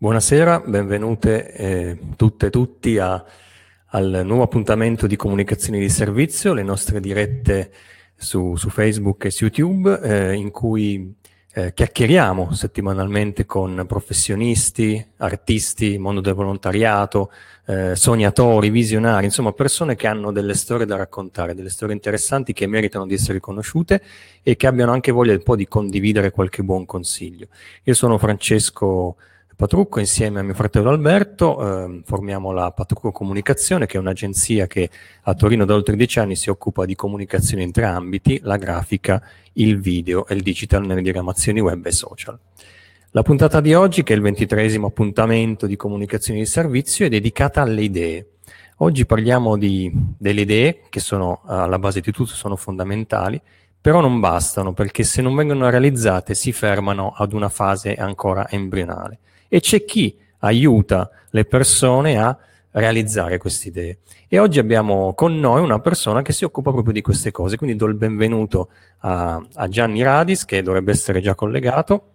Buonasera, benvenute eh, tutte e tutti a, al nuovo appuntamento di comunicazioni di servizio, le nostre dirette su, su Facebook e su YouTube, eh, in cui eh, chiacchieriamo settimanalmente con professionisti, artisti, mondo del volontariato, eh, sognatori, visionari, insomma persone che hanno delle storie da raccontare, delle storie interessanti che meritano di essere conosciute e che abbiano anche voglia un po' di condividere qualche buon consiglio. Io sono Francesco Patrucco insieme a mio fratello Alberto eh, formiamo la Patrucco Comunicazione che è un'agenzia che a Torino da oltre dieci anni si occupa di comunicazione in tre ambiti, la grafica, il video e il digital nelle diramazioni web e social. La puntata di oggi, che è il ventitresimo appuntamento di comunicazione di servizio, è dedicata alle idee. Oggi parliamo di, delle idee che sono alla base di tutto, sono fondamentali, però non bastano perché se non vengono realizzate si fermano ad una fase ancora embrionale e c'è chi aiuta le persone a realizzare queste idee. E oggi abbiamo con noi una persona che si occupa proprio di queste cose, quindi do il benvenuto a, a Gianni Radis, che dovrebbe essere già collegato.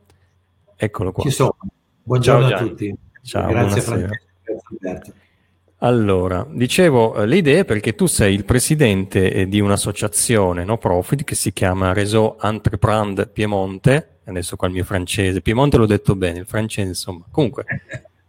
Eccolo qua. Ci sono. Buongiorno Ciao, a tutti. Ciao, Grazie Francesco. Grazie Allora, dicevo eh, le idee perché tu sei il presidente eh, di un'associazione no profit che si chiama Réseau Entreprendre Piemonte, adesso qua il mio francese, Piemonte l'ho detto bene, il francese insomma, comunque,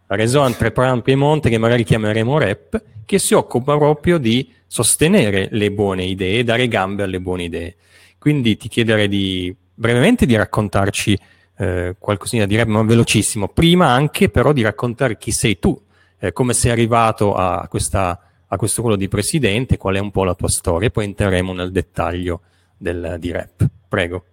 Raison Entrepreneur Piemonte che magari chiameremo REP, che si occupa proprio di sostenere le buone idee, dare gambe alle buone idee. Quindi ti chiederei di brevemente di raccontarci eh, qualcosina, direi ma velocissimo, prima anche però di raccontare chi sei tu, eh, come sei arrivato a, questa, a questo ruolo di presidente, qual è un po' la tua storia, e poi entreremo nel dettaglio del, di REP. Prego.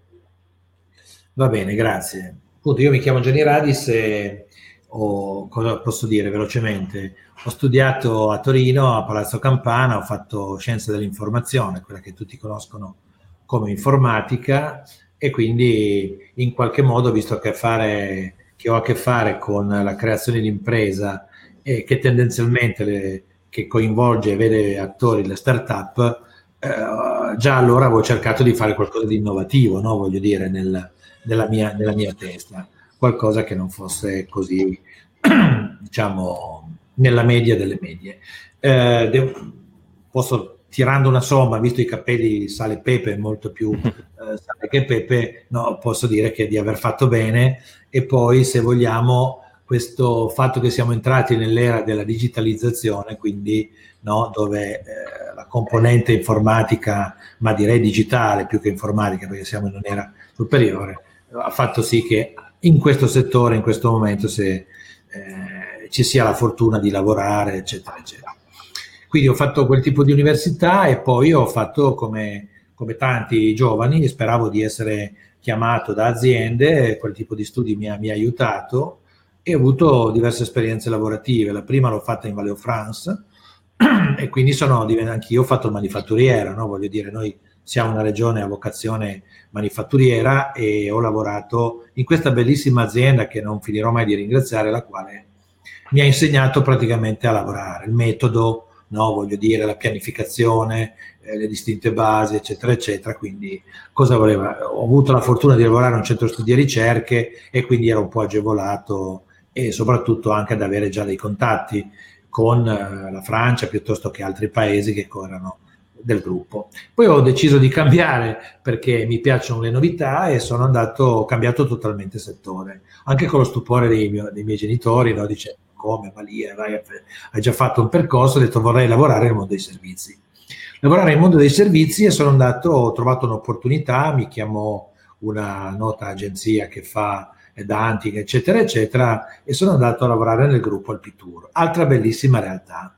Va bene, grazie. Appunto, io mi chiamo Gianni Radis e ho, cosa posso dire velocemente? Ho studiato a Torino, a Palazzo Campana, ho fatto scienze dell'informazione, quella che tutti conoscono come informatica, e quindi in qualche modo, visto che, fare, che ho a che fare con la creazione di impresa e che tendenzialmente le, che coinvolge e vede attori le start-up, eh, già allora avevo cercato di fare qualcosa di innovativo, no? voglio dire, nel, nella mia, nella mia testa, qualcosa che non fosse così, diciamo, nella media delle medie. Eh, devo, posso, tirando una somma, visto i capelli sale pepe, molto più eh, sale che pepe, no, posso dire che di aver fatto bene e poi se vogliamo questo fatto che siamo entrati nell'era della digitalizzazione, quindi no, dove eh, la componente informatica, ma direi digitale più che informatica, perché siamo in un'era superiore, ha fatto sì che in questo settore, in questo momento, se, eh, ci sia la fortuna di lavorare, eccetera, eccetera. Quindi ho fatto quel tipo di università e poi ho fatto come, come tanti giovani, speravo di essere chiamato da aziende, quel tipo di studi mi ha, mi ha aiutato e ho avuto diverse esperienze lavorative. La prima l'ho fatta in Valeo France e quindi sono anch'io ho fatto il manifatturiero, no? voglio dire, noi siamo una regione a vocazione manifatturiera e ho lavorato in questa bellissima azienda che non finirò mai di ringraziare, la quale mi ha insegnato praticamente a lavorare, il metodo, no, voglio dire, la pianificazione, eh, le distinte basi, eccetera, eccetera. Quindi cosa voleva? Ho avuto la fortuna di lavorare in un centro studi e ricerche e quindi ero un po' agevolato e soprattutto anche ad avere già dei contatti con eh, la Francia piuttosto che altri paesi che erano del gruppo. Poi ho deciso di cambiare perché mi piacciono le novità e sono andato, ho cambiato totalmente settore, anche con lo stupore dei, mio, dei miei genitori, no? dice come, ma lì vai, hai già fatto un percorso, ho detto vorrei lavorare nel mondo dei servizi. Lavorare nel mondo dei servizi e sono andato, ho trovato un'opportunità, mi chiamò una nota agenzia che fa Danting, eccetera, eccetera, e sono andato a lavorare nel gruppo Alpitur. Altra bellissima realtà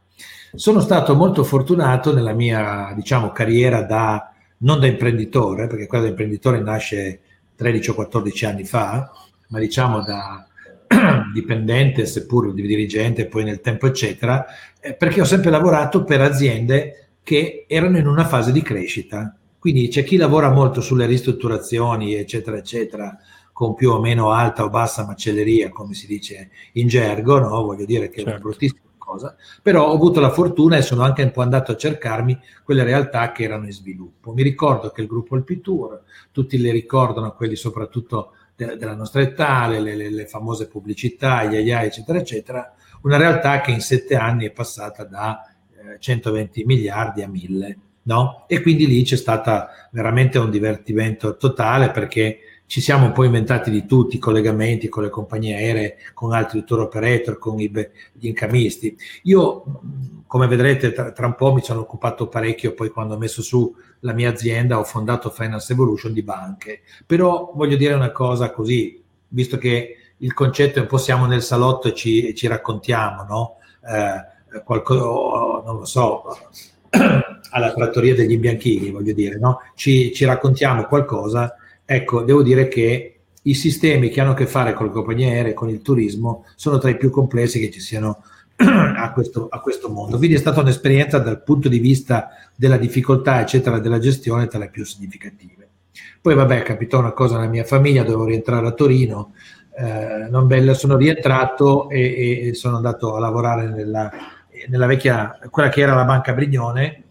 sono stato molto fortunato nella mia, diciamo, carriera da, non da imprenditore, perché quella da imprenditore nasce 13 o 14 anni fa, ma diciamo da dipendente, seppur di dirigente, poi nel tempo, eccetera, eh, perché ho sempre lavorato per aziende che erano in una fase di crescita. Quindi c'è chi lavora molto sulle ristrutturazioni, eccetera, eccetera, con più o meno alta o bassa macelleria, come si dice in gergo, no? voglio dire che certo. è una bruttissima cosa, però ho avuto la fortuna e sono anche un po' andato a cercarmi quelle realtà che erano in sviluppo. Mi ricordo che il gruppo Il Tour, tutti le ricordano, quelli soprattutto de, della nostra età, le, le, le, famose pubblicità, gli AI, eccetera, eccetera, una realtà che in sette anni è passata da eh, 120 miliardi a 1000. No? E quindi lì c'è stato veramente un divertimento totale perché ci siamo un po' inventati di tutti i collegamenti con le compagnie aeree, con altri tour operator, con i, gli incamisti. Io, come vedrete, tra, tra, un po' mi sono occupato parecchio, poi quando ho messo su la mia azienda ho fondato Finance Evolution di banche. Però voglio dire una cosa così, visto che il concetto è un po' siamo nel salotto e ci, e ci raccontiamo, no? Eh, qualcosa, non lo so, alla trattoria degli imbianchini, voglio dire, no? Ci, ci raccontiamo qualcosa Ecco, devo dire che i sistemi che hanno a che fare con le compagnie aeree, con il turismo, sono tra i più complessi che ci siano a questo, a questo mondo. Quindi è stata un'esperienza dal punto di vista della difficoltà, eccetera, della gestione tra le più significative. Poi, vabbè, capitò una cosa nella mia famiglia, dovevo rientrare a Torino, eh, non bella, sono rientrato e, e, sono andato a lavorare nella, nella vecchia, quella che era la Banca Brignone,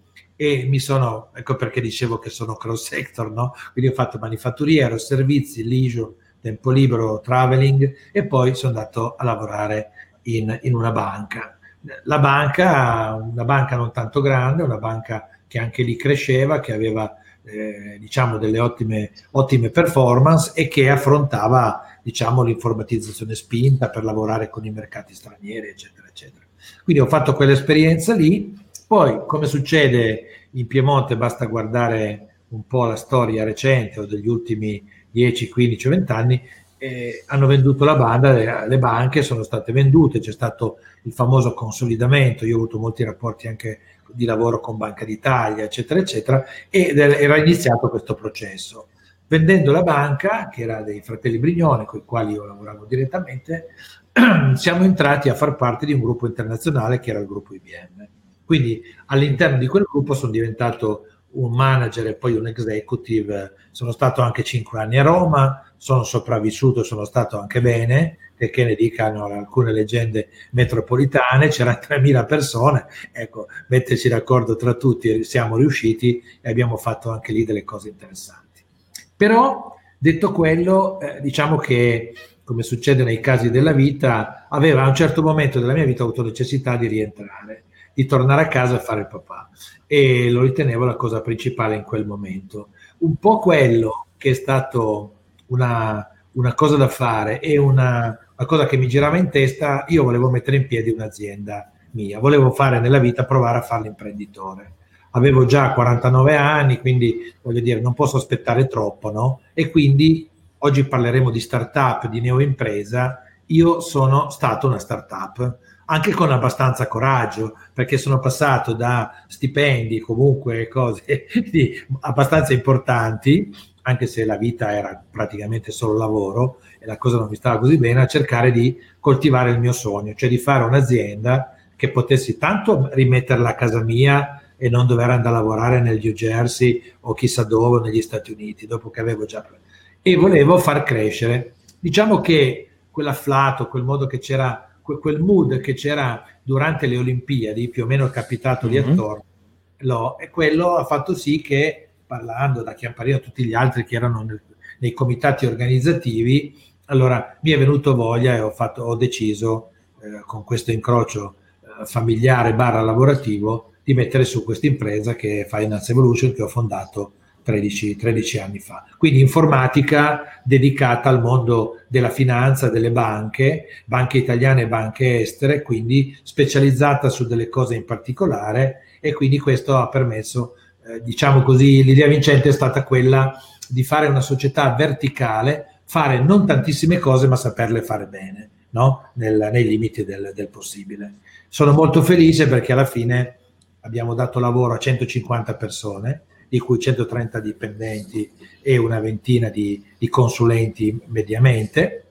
e mi sono, ecco perché dicevo che sono cross sector, no? Quindi ho fatto manifatturiero, servizi, leisure, tempo libero, traveling e poi sono andato a lavorare in, in una banca. La banca, una banca non tanto grande, una banca che anche lì cresceva, che aveva eh, diciamo delle ottime, ottime performance e che affrontava diciamo l'informatizzazione spinta per lavorare con i mercati stranieri, eccetera, eccetera. Quindi ho fatto quell'esperienza lì poi, come succede in Piemonte, basta guardare un po' la storia recente o degli ultimi 10, 15 20 anni, eh, hanno venduto la banda, le, le, banche sono state vendute, c'è stato il famoso consolidamento, io ho avuto molti rapporti anche di lavoro con Banca d'Italia, eccetera, eccetera, ed era iniziato questo processo. Vendendo la banca, che era dei fratelli Brignone, con i quali io lavoravo direttamente, siamo entrati a far parte di un gruppo internazionale che era il gruppo IBM. Quindi all'interno di quel gruppo sono diventato un manager e poi un executive, sono stato anche cinque anni a Roma, sono sopravvissuto, sono stato anche bene, che ne dicano alcune leggende metropolitane, c'erano 3.000 persone, ecco, metterci d'accordo tra tutti, siamo riusciti e abbiamo fatto anche lì delle cose interessanti. Però, detto quello, eh, diciamo che, come succede nei casi della vita, aveva a un certo momento della mia vita avuto necessità di rientrare di tornare a casa e fare il papà e lo ritenevo la cosa principale in quel momento. Un po' quello che è stato una, una cosa da fare e una, una cosa che mi girava in testa, io volevo mettere in piedi un'azienda mia, volevo fare nella vita, provare a fare l'imprenditore. Avevo già 49 anni, quindi voglio dire, non posso aspettare troppo, no? E quindi oggi parleremo di startup, di neoimpresa. Io sono stato una startup anche con abbastanza coraggio, perché sono passato da stipendi, comunque cose abbastanza importanti, anche se la vita era praticamente solo lavoro e la cosa non mi stava così bene, a cercare di coltivare il mio sogno, cioè di fare un'azienda che potessi tanto rimetterla a casa mia e non dover andare a lavorare nel New Jersey o chissà dove, negli Stati Uniti, dopo che avevo già... E volevo far crescere. Diciamo che quell'afflato, quel modo che c'era quel mood che c'era durante le Olimpiadi, più o meno capitato lì mm-hmm. attorno, lo, e quello ha fatto sì che, parlando da Chiamparino a tutti gli altri che erano nel, nei comitati organizzativi, allora mi è venuto voglia e ho, fatto, ho deciso, eh, con questo incrocio eh, familiare barra lavorativo, di mettere su questa impresa che è Finance Evolution, che ho fondato 13, 13 anni fa. Quindi informatica dedicata al mondo della finanza, delle banche, banche italiane e banche estere, quindi specializzata su delle cose in particolare e quindi questo ha permesso, eh, diciamo così, l'idea vincente è stata quella di fare una società verticale, fare non tantissime cose ma saperle fare bene, no? Nel, nei limiti del, del possibile. Sono molto felice perché alla fine abbiamo dato lavoro a 150 persone, di cui 130 dipendenti e una ventina di, di consulenti mediamente.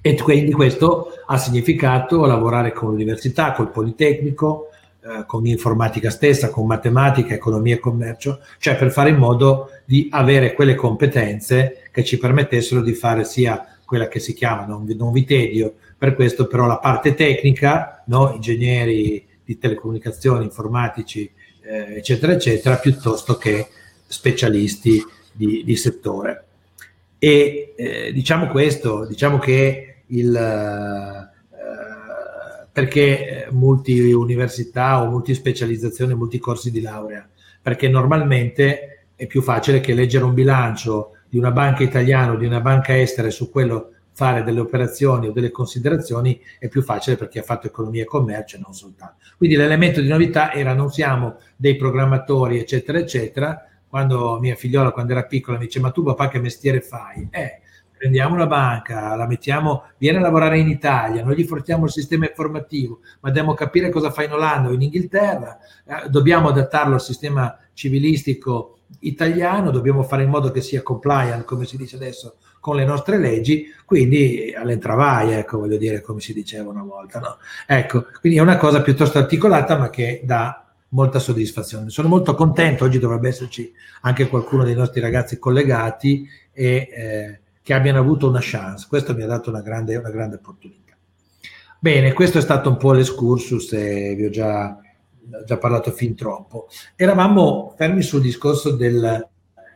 E quindi questo ha significato lavorare con l'università, col Politecnico, eh, con informatica stessa, con matematica, economia e commercio, cioè per fare in modo di avere quelle competenze che ci permettessero di fare sia quella che si chiama, non, non vi tedio per questo, però la parte tecnica, no? ingegneri di telecomunicazioni, informatici, eh, eccetera, eccetera, piuttosto che specialisti di, di settore. E eh, diciamo questo, diciamo che il, eh, perché multi università o multi specializzazioni, multi corsi di laurea? Perché normalmente è più facile che leggere un bilancio di una banca italiana o di una banca estera su quello fare delle operazioni o delle considerazioni è più facile perché ha fatto economia e commercio e non soltanto. Quindi l'elemento di novità era non siamo dei programmatori eccetera eccetera. Quando mia figliola quando era piccola mi dice ma tu papà che mestiere fai? Eh, prendiamo una banca, la mettiamo, viene a lavorare in Italia, noi gli forziamo il sistema informativo, ma dobbiamo capire cosa fa in Olanda o in Inghilterra, eh, dobbiamo adattarlo al sistema civilistico italiano, dobbiamo fare in modo che sia compliant, come si dice adesso, con le nostre leggi, quindi all'entravai, ecco, voglio dire, come si diceva una volta, no? Ecco, quindi è una cosa piuttosto articolata, ma che dà molta soddisfazione. Sono molto contento, oggi dovrebbe esserci anche qualcuno dei nostri ragazzi collegati e eh, che abbiano avuto una chance. Questo mi ha dato una grande, una grande opportunità. Bene, questo è stato un po' l'escursus e vi ho già, già parlato fin troppo. Eravamo fermi sul discorso del,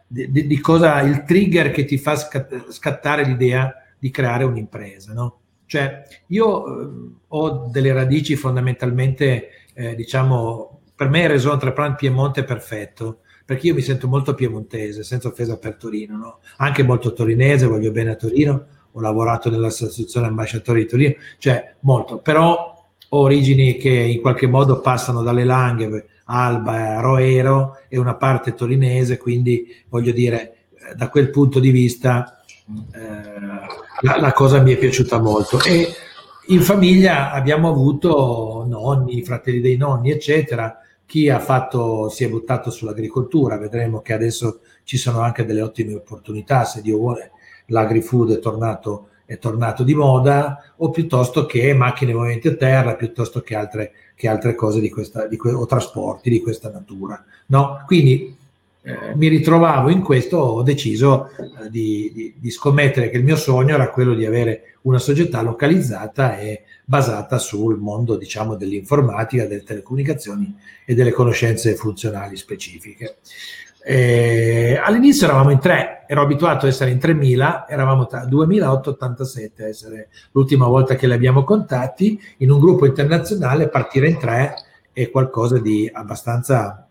di, di, cosa il trigger che ti fa scattare l'idea di creare un'impresa, no? Cioè, io eh, ho delle radici fondamentalmente, eh, diciamo, per me il Raison Entrepreneur Piemonte è perfetto, perché io mi sento molto piemontese, senza offesa per Torino, no? Anche molto torinese, voglio bene a Torino, ho lavorato nell'associazione ambasciatori di Torino, cioè molto, però ho origini che in qualche modo passano dalle Langhe Alba, Roero e una parte torinese, quindi voglio dire, eh, da quel punto di vista eh, la, la, cosa mi è piaciuta molto. E in famiglia abbiamo avuto nonni, fratelli dei nonni, eccetera. Chi ha fatto, si è buttato sull'agricoltura, vedremo che adesso ci sono anche delle ottime opportunità, se Dio vuole, l'agri-food è tornato è tornato di moda, o piuttosto che macchine movimenti a terra, piuttosto che altre, che altre cose di questa, di que- o trasporti di questa natura. No? Quindi eh, mi ritrovavo in questo, ho deciso eh, di, di, di, scommettere che il mio sogno era quello di avere una società localizzata e basata sul mondo diciamo, dell'informatica, delle telecomunicazioni e delle conoscenze funzionali specifiche. Eh, all'inizio eravamo in tre, ero abituato ad essere in 3000, eravamo 2887 essere l'ultima volta che li abbiamo contati, in un gruppo internazionale partire in tre è qualcosa di abbastanza,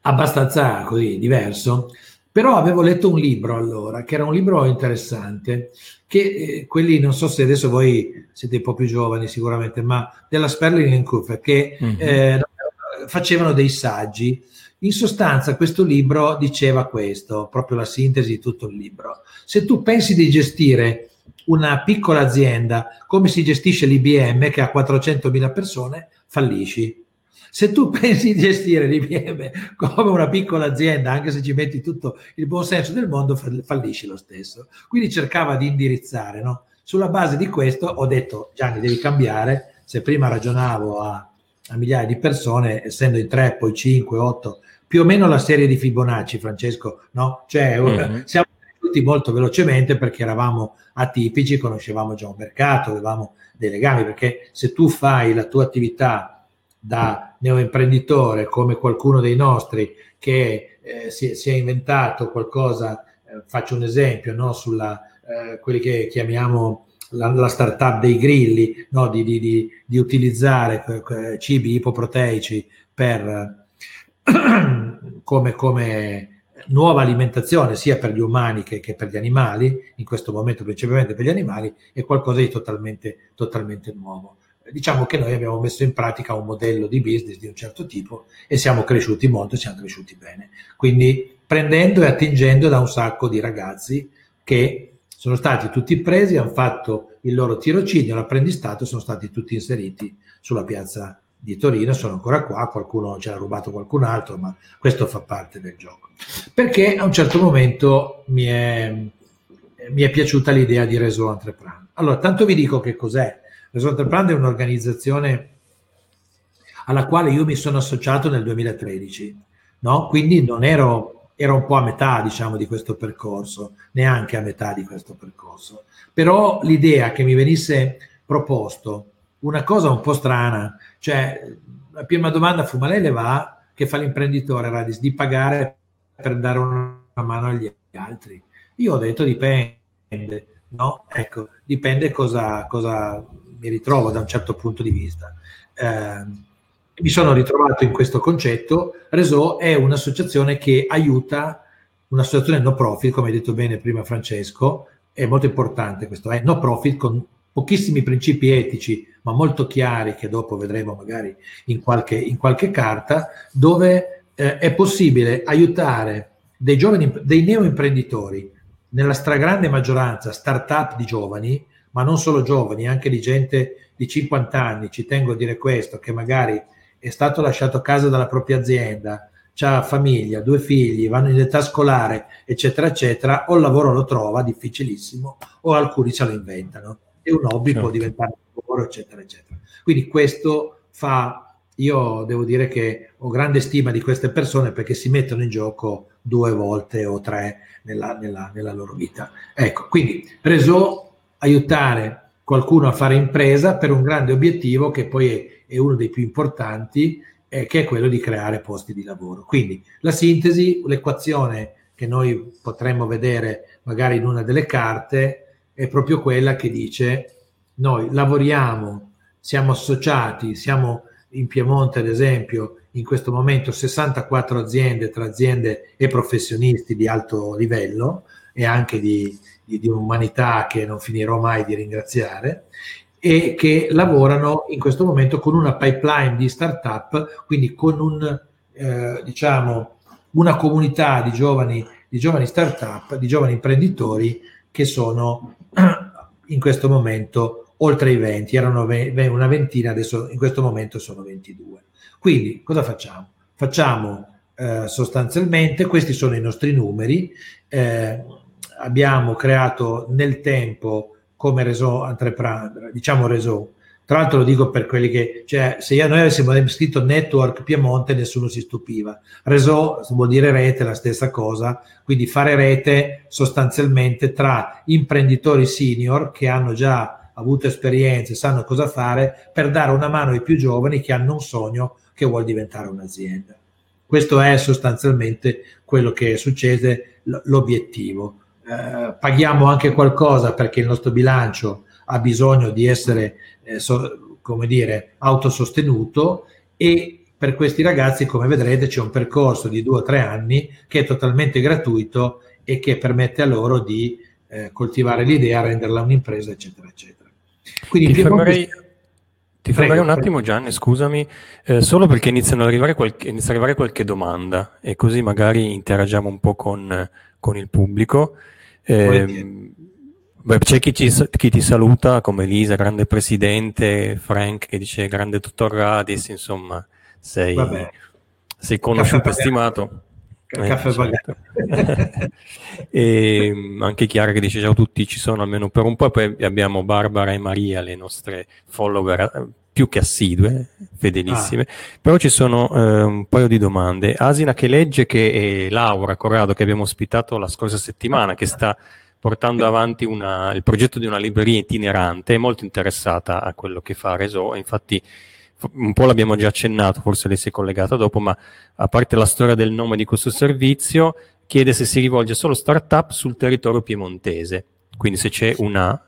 abbastanza così diverso. Però avevo letto un libro allora, che era un libro interessante, che eh, quelli, non so se adesso voi siete un po' più giovani sicuramente, ma della Sperling Cooper, che mm-hmm. eh, facevano dei saggi in sostanza questo libro diceva questo, proprio la sintesi di tutto il libro. Se tu pensi di gestire una piccola azienda come si gestisce l'IBM che ha 400.000 persone, fallisci. Se tu pensi di gestire l'IBM come una piccola azienda, anche se ci metti tutto il buon senso del mondo, fallisci lo stesso. Quindi cercava di indirizzare. No? Sulla base di questo ho detto, Gianni, devi cambiare. Se prima ragionavo a, a migliaia di persone, essendo in tre, poi 5, 8, più o meno la serie di Fibonacci, Francesco, no? Cioè, mm-hmm. siamo cresciuti molto velocemente perché eravamo atipici, conoscevamo già un mercato, avevamo dei legami, perché se tu fai la tua attività da neoimprenditore come qualcuno dei nostri che eh, si, si, è inventato qualcosa, eh, faccio un esempio, no? sulla eh, quelli che chiamiamo la, la startup dei grilli, no? di, di, di, di utilizzare eh, cibi ipoproteici per come, come, nuova alimentazione sia per gli umani che, che, per gli animali, in questo momento principalmente per gli animali, è qualcosa di totalmente, totalmente nuovo. Diciamo che noi abbiamo messo in pratica un modello di business di un certo tipo e siamo cresciuti molto siamo cresciuti bene. Quindi prendendo e attingendo da un sacco di ragazzi che sono stati tutti presi, hanno fatto il loro tirocinio, l'apprendistato, sono stati tutti inseriti sulla piazza di Torino sono ancora qua, qualcuno ce l'ha rubato qualcun altro, ma questo fa parte del gioco. Perché a un certo momento mi è, mi è piaciuta l'idea di Reso Entrepreneur. Allora, tanto vi dico che cos'è. Reso Entrepreneur è un'organizzazione alla quale io mi sono associato nel 2013, no? quindi non ero, ero un po' a metà diciamo, di questo percorso, neanche a metà di questo percorso. Però l'idea che mi venisse proposto una cosa un po' strana, cioè la prima domanda fu ma lei le va che fa l'imprenditore Radis di pagare per dare una mano agli altri? Io ho detto dipende, no? Ecco, dipende cosa, cosa mi ritrovo da un certo punto di vista. Eh, mi sono ritrovato in questo concetto. Reso è un'associazione che aiuta, un'associazione no profit, come hai detto bene prima Francesco, è molto importante questo, è no profit con pochissimi principi etici, ma molto chiari, che dopo vedremo magari in qualche, in qualche carta, dove eh, è possibile aiutare dei giovani, dei neoimprenditori, nella stragrande maggioranza start-up di giovani, ma non solo giovani, anche di gente di 50 anni, ci tengo a dire questo, che magari è stato lasciato a casa dalla propria azienda, ha famiglia, due figli, vanno in età scolare, eccetera, eccetera, o il lavoro lo trova difficilissimo o alcuni se lo inventano e un hobby certo. può diventare un lavoro, eccetera, eccetera. Quindi questo fa, io devo dire che ho grande stima di queste persone perché si mettono in gioco due volte o tre nella, nella, nella loro vita. Ecco, quindi reso aiutare qualcuno a fare impresa per un grande obiettivo che poi è, è uno dei più importanti, eh, che è quello di creare posti di lavoro. Quindi la sintesi, l'equazione che noi potremmo vedere magari in una delle carte, è proprio quella che dice noi lavoriamo, siamo associati, siamo in Piemonte ad esempio in questo momento 64 aziende tra aziende e professionisti di alto livello e anche di, di, di un'umanità che non finirò mai di ringraziare e che lavorano in questo momento con una pipeline di startup, quindi con un, eh, diciamo, una comunità di giovani, di giovani startup, di giovani imprenditori che sono in questo momento oltre i 20, erano una ventina, adesso in questo momento sono 22. Quindi cosa facciamo? Facciamo eh, sostanzialmente, questi sono i nostri numeri, eh, abbiamo creato nel tempo come Reso diciamo Reso, tra l'altro lo dico per quelli che, cioè, se io, noi avessimo scritto Network Piemonte nessuno si stupiva. Reso vuol dire rete, la stessa cosa, quindi fare rete sostanzialmente tra imprenditori senior che hanno già avuto esperienze, sanno cosa fare, per dare una mano ai più giovani che hanno un sogno che vuol diventare un'azienda. Questo è sostanzialmente quello che succede, l'obiettivo. Eh, paghiamo anche qualcosa perché il nostro bilancio ha bisogno di essere, eh, so, come dire, autosostenuto e per questi ragazzi, come vedrete, c'è un percorso di due o tre anni che è totalmente gratuito e che permette a loro di eh, coltivare l'idea, renderla un'impresa, eccetera, eccetera. Quindi ti fermerei, ti fermerei un attimo, Gianni, scusami, eh, solo perché iniziano ad arrivare qualche, inizia ad arrivare qualche domanda e così magari interagiamo un po' con, con il pubblico. Eh, Beh, c'è chi, ci, chi, ti saluta come Elisa, grande presidente, Frank che dice grande dottor Radis, insomma, sei, sei conosciuto e stimato. Caffè eh, certo. e mm, anche Chiara che dice ciao a tutti, ci sono almeno per un po', poi abbiamo Barbara e Maria, le nostre follower eh, più che assidue, fedelissime, ah. però ci sono eh, un paio di domande. Asina che legge che è Laura Corrado che abbiamo ospitato la scorsa settimana, che sta portando avanti una, il progetto di una libreria itinerante, molto interessata a quello che fa Reso, infatti un po' l'abbiamo già accennato, forse lei si è collegata dopo, ma a parte la storia del nome di questo servizio, chiede se si rivolge solo startup sul territorio piemontese, quindi se c'è una...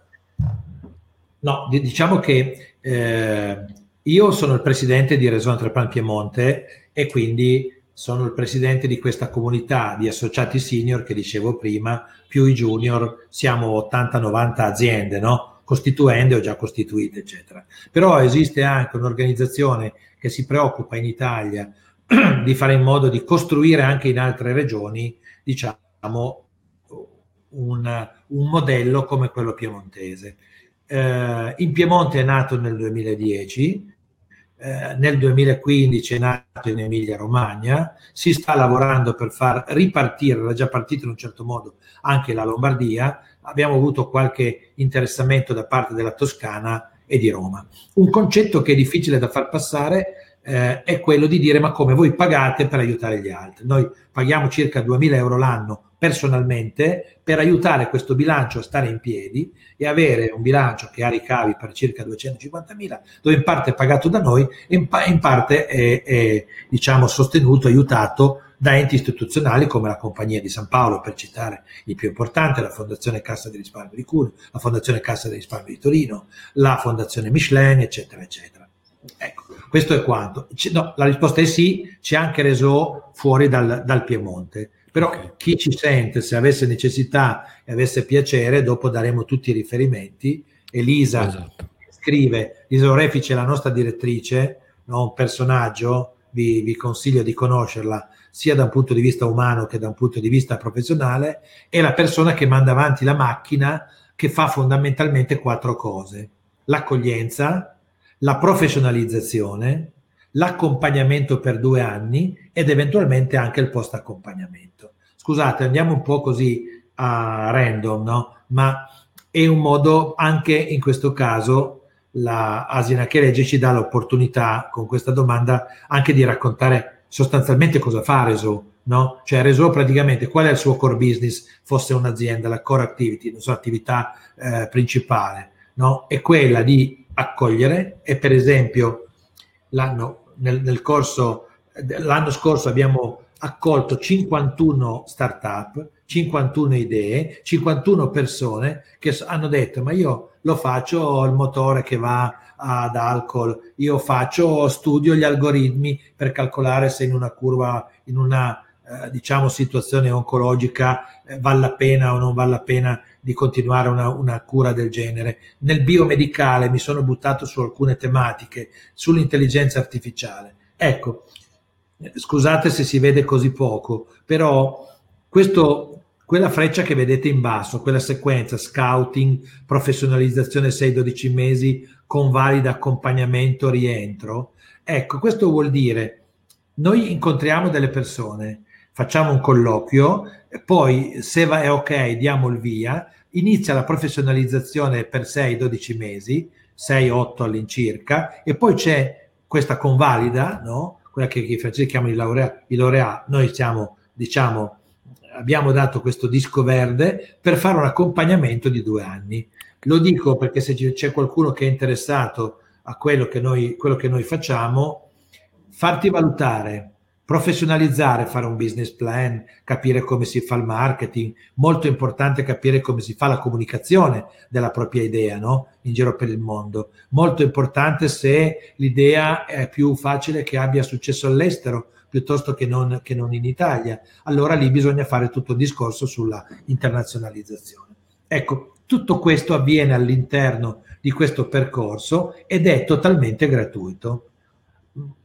No, diciamo che eh, io sono il presidente di Reso Entrepreneur Piemonte e quindi sono il presidente di questa comunità di associati senior che dicevo prima, più i junior, siamo 80-90 aziende, no? costituende o già costituite, eccetera. Però esiste anche un'organizzazione che si preoccupa in Italia di fare in modo di costruire anche in altre regioni, diciamo, un, un modello come quello piemontese. Eh, in Piemonte è nato nel 2010, eh, nel 2015 è nato in Emilia Romagna, si sta lavorando per far ripartire, era già partito in un certo modo anche la Lombardia, abbiamo avuto qualche interessamento da parte della Toscana e di Roma. Un concetto che è difficile da far passare eh, è quello di dire ma come voi pagate per aiutare gli altri? Noi paghiamo circa 2.000 euro l'anno personalmente per aiutare questo bilancio a stare in piedi e avere un bilancio che ha ricavi per circa 250.000, dove in parte è pagato da noi e in, pa- in parte è, è diciamo, sostenuto, aiutato da enti istituzionali come la Compagnia di San Paolo, per citare il più importante, la Fondazione Cassa di Risparmio di Cuneo, la Fondazione Cassa di Risparmio di Torino, la Fondazione Michelin, eccetera, eccetera. Ecco, questo è quanto. C- no, la risposta è sì, c'è anche Reso fuori dal, dal Piemonte. Però okay. chi ci sente, se avesse necessità e avesse piacere, dopo daremo tutti i riferimenti. Elisa esatto. scrive, Lisa Orefice è la nostra direttrice, no? un personaggio, vi, vi consiglio di conoscerla, sia da un punto di vista umano che da un punto di vista professionale, è la persona che manda avanti la macchina che fa fondamentalmente quattro cose. L'accoglienza, la professionalizzazione, l'accompagnamento per due anni ed eventualmente anche il post accompagnamento. Scusate, andiamo un po' così a random, no? Ma è un modo anche in questo caso la Asina che legge ci dà l'opportunità con questa domanda anche di raccontare sostanzialmente cosa fa Reso, no? Cioè Reso praticamente qual è il suo core business, fosse un'azienda, la core activity, la sua attività eh, principale, no? È quella di accogliere e per esempio l'anno, nel, nel corso, l'anno scorso abbiamo accolto 51 start-up, 51 idee, 51 persone che hanno detto ma io lo faccio il motore che va ad alcol, io faccio, studio gli algoritmi per calcolare se in una curva, in una eh, diciamo situazione oncologica eh, vale la pena o non vale la pena di continuare una, una, cura del genere. Nel biomedicale mi sono buttato su alcune tematiche, sull'intelligenza artificiale. Ecco, scusate se si vede così poco, però questo, quella freccia che vedete in basso, quella sequenza scouting, professionalizzazione 6-12 mesi, con valido accompagnamento, rientro. Ecco, questo vuol dire noi incontriamo delle persone, facciamo un colloquio, poi se va, è ok diamo il via, inizia la professionalizzazione per 6-12 mesi, 6-8 all'incirca, e poi c'è questa convalida, no? quella che i francesi chiamano i laurea, i laurea. noi siamo, diciamo, abbiamo dato questo disco verde per fare un accompagnamento di due anni. Lo dico perché se c'è qualcuno che è interessato a quello che noi, quello che noi facciamo, farti valutare, professionalizzare, fare un business plan, capire come si fa il marketing, molto importante capire come si fa la comunicazione della propria idea no? in giro per il mondo, molto importante se l'idea è più facile che abbia successo all'estero piuttosto che non, che non in Italia, allora lì bisogna fare tutto il discorso sulla internazionalizzazione. Ecco, tutto questo avviene all'interno di questo percorso ed è totalmente gratuito.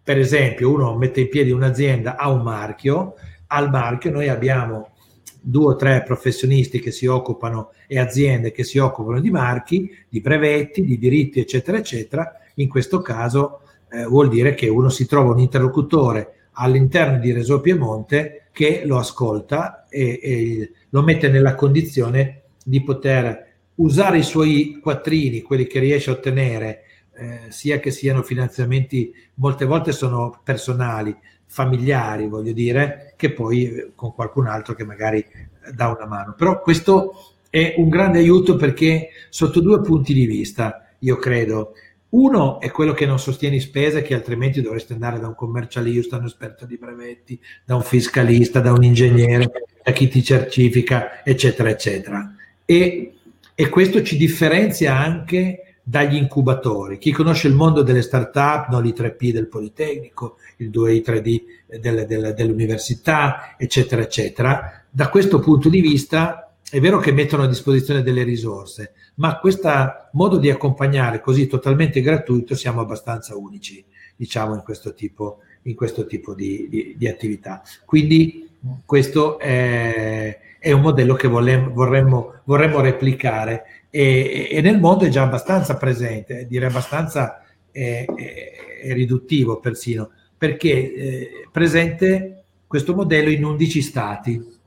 Per esempio, uno mette in piedi un'azienda, ha un marchio, al marchio noi abbiamo due o tre professionisti che si occupano e aziende che si occupano di marchi, di brevetti, di diritti, eccetera, eccetera. In questo caso eh, vuol dire che uno si trova un interlocutore all'interno di Reso Piemonte che lo ascolta e, e lo mette nella condizione di poter usare i suoi quattrini, quelli che riesce a ottenere, eh, sia che siano finanziamenti, molte volte sono personali, familiari, voglio dire, che poi eh, con qualcun altro che magari eh, dà una mano. Però questo è un grande aiuto perché sotto due punti di vista, io credo. Uno è quello che non sostieni spese, che altrimenti dovresti andare da un commercialista, un esperto di brevetti, da un fiscalista, da un ingegnere, da chi ti certifica, eccetera, eccetera. E e questo ci differenzia anche dagli incubatori. Chi conosce il mondo delle start-up, no, l'I3P del Politecnico, il 2I 3D del, del, dell'università, eccetera, eccetera, da questo punto di vista è vero che mettono a disposizione delle risorse, ma questo modo di accompagnare così totalmente gratuito siamo abbastanza unici, diciamo, in questo tipo, in questo tipo di, di, di attività. Quindi questo è è un modello che vorremmo, vorremmo replicare e, e, nel mondo è già abbastanza presente, direi abbastanza eh, eh, riduttivo persino, perché eh, presente questo modello in 11 stati.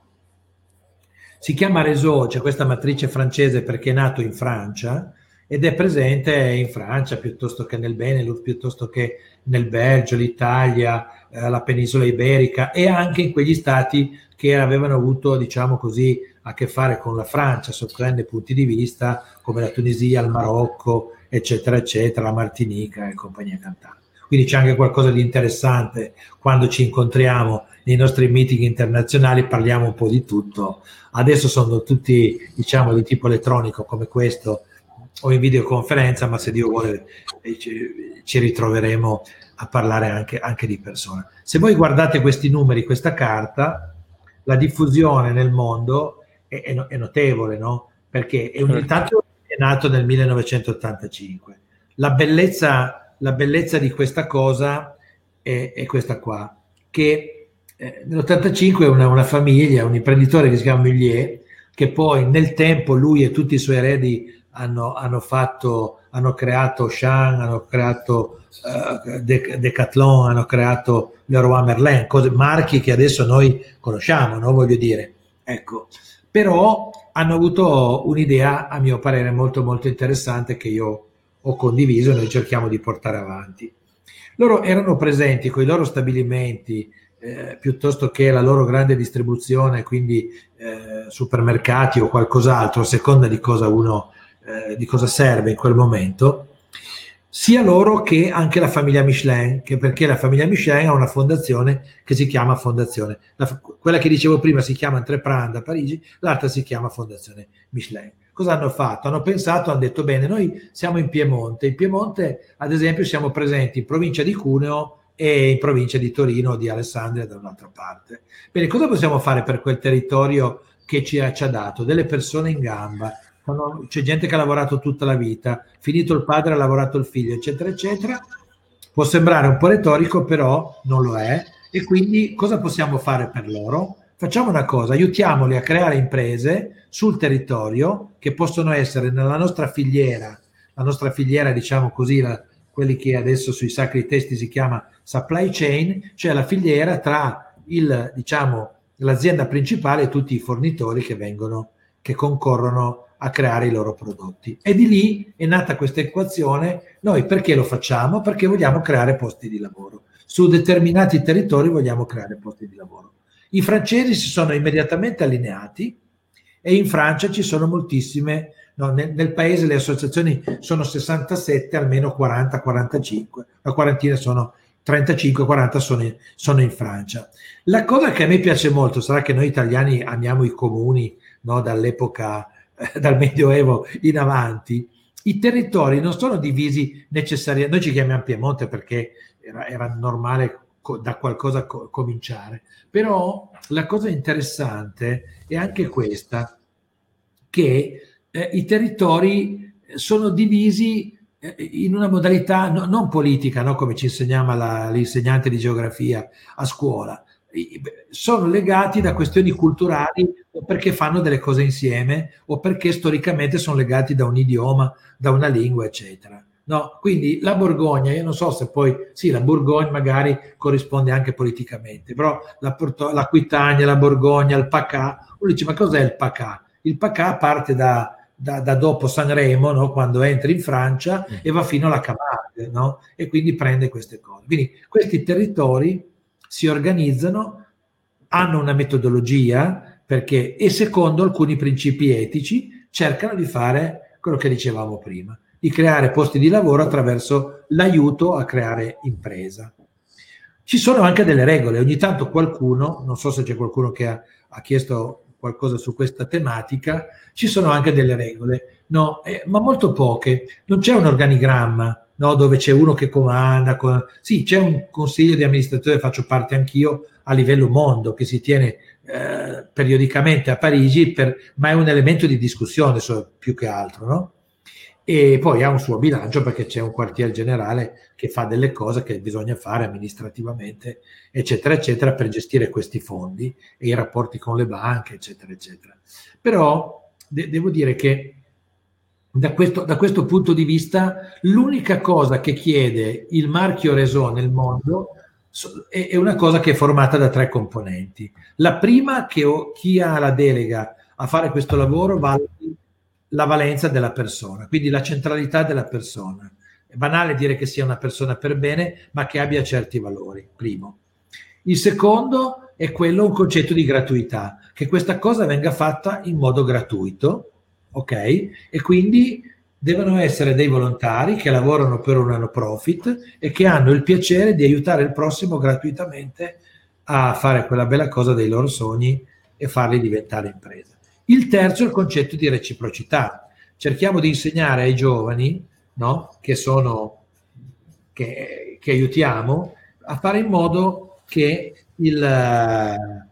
Si chiama Réseau, cioè questa matrice francese perché è nato in Francia ed è presente in Francia piuttosto che nel Benelux, piuttosto che nel Belgio, l'Italia, eh, la penisola iberica e anche in quegli stati che avevano avuto, diciamo così, a che fare con la Francia sotto punti di vista, come la Tunisia, il Marocco, eccetera, eccetera, la Martinica e compagnia cantante. Quindi c'è anche qualcosa di interessante quando ci incontriamo nei nostri meeting internazionali, parliamo un po' di tutto. Adesso sono tutti, diciamo, di tipo elettronico come questo, o in videoconferenza, ma se Dio vuole eh, ci, ritroveremo a parlare anche, anche, di persona. Se voi guardate questi numeri, questa carta, la diffusione nel mondo è, è, notevole, no? Perché è un intanto è nato nel 1985. La bellezza, la bellezza di questa cosa è, è questa qua, che eh, nell'85 una, una famiglia, un imprenditore che si chiama Mullier, che poi nel tempo lui e tutti i suoi eredi hanno, hanno, fatto, hanno creato Shan, hanno creato uh, Decathlon, hanno creato Leroy Merlin, cose, marchi che adesso noi conosciamo, no? voglio dire. Ecco. Però hanno avuto un'idea, a mio parere, molto molto interessante che io ho condiviso e noi cerchiamo di portare avanti. Loro erano presenti con i loro stabilimenti, eh, piuttosto che la loro grande distribuzione, quindi eh, supermercati o qualcos'altro, a seconda di cosa uno eh, di cosa serve in quel momento, sia loro che anche la famiglia Michelin, che perché la famiglia Michelin ha una fondazione che si chiama Fondazione. La, quella che dicevo prima si chiama Entreprendre a Parigi, l'altra si chiama Fondazione Michelin. Cosa hanno fatto? Hanno pensato, hanno detto bene, noi siamo in Piemonte. In Piemonte, ad esempio, siamo presenti in provincia di Cuneo e in provincia di Torino, di Alessandria da un'altra parte. Bene, cosa possiamo fare per quel territorio che ci ha, ci ha dato? Delle persone in gamba, c'è gente che ha lavorato tutta la vita, finito il padre ha lavorato il figlio, eccetera, eccetera. Può sembrare un po' retorico, però non lo è. E quindi cosa possiamo fare per loro? Facciamo una cosa, aiutiamoli a creare imprese sul territorio che possono essere nella nostra filiera, la nostra filiera, diciamo così, la, quelli che adesso sui sacri testi si chiama supply chain, cioè la filiera tra il, diciamo, l'azienda principale e tutti i fornitori che vengono, che concorrono a creare i loro prodotti. E di lì è nata questa equazione. Noi perché lo facciamo? Perché vogliamo creare posti di lavoro. Su determinati territori vogliamo creare posti di lavoro. I francesi si sono immediatamente allineati e in Francia ci sono moltissime, no, nel, nel, paese le associazioni sono 67, almeno 40-45, la quarantina sono 35-40 sono, sono in Francia. La cosa che a me piace molto sarà che noi italiani amiamo i comuni no, dall'epoca dal Medioevo in avanti, i territori non sono divisi necessariamente, noi ci chiamiamo Piemonte perché era, era normale co- da qualcosa co- cominciare, però la cosa interessante è anche questa, che eh, i territori sono divisi eh, in una modalità no, non politica, no? come ci insegnava la, l'insegnante di geografia a scuola, sono legati da questioni culturali o perché fanno delle cose insieme o perché storicamente sono legati da un idioma, da una lingua, eccetera. No, quindi la Borgogna, io non so se poi, sì, la Borgogna magari corrisponde anche politicamente, però la, l'Aquitania, la Borgogna, il Pacà, uno dice ma cos'è il Pacà? Il Pacà parte da, da, da dopo Sanremo, no? quando entri in Francia mm. e va fino alla Camargue, no? e quindi prende queste cose. Quindi questi territori si organizzano, hanno una metodologia perché, e secondo alcuni principi etici cercano di fare quello che dicevamo prima, di creare posti di lavoro attraverso l'aiuto a creare impresa. Ci sono anche delle regole, ogni tanto qualcuno, non so se c'è qualcuno che ha, ha chiesto qualcosa su questa tematica, ci sono anche delle regole, no, eh, ma molto poche, non c'è un organigramma, no? dove c'è uno che comanda. Con... Sì, c'è un consiglio di amministrazione, faccio parte anch'io, a livello mondo, che si tiene eh, periodicamente a Parigi, per... ma è un elemento di discussione so, più che altro. No? E poi ha un suo bilancio perché c'è un quartier generale che fa delle cose che bisogna fare amministrativamente, eccetera, eccetera, per gestire questi fondi e i rapporti con le banche, eccetera, eccetera. Però de- devo dire che da questo, da questo, punto di vista, l'unica cosa che chiede il marchio Reso nel mondo è, una cosa che è formata da tre componenti. La prima, che chi ha la delega a fare questo lavoro valuti la valenza della persona, quindi la centralità della persona. È banale dire che sia una persona per bene, ma che abbia certi valori, primo. Il secondo è quello, un concetto di gratuità, che questa cosa venga fatta in modo gratuito, ok? E quindi devono essere dei volontari che lavorano per un no profit e che hanno il piacere di aiutare il prossimo gratuitamente a fare quella bella cosa dei loro sogni e farli diventare impresa. Il terzo è il concetto di reciprocità. Cerchiamo di insegnare ai giovani, no, che sono, che, che aiutiamo, a fare in modo che il,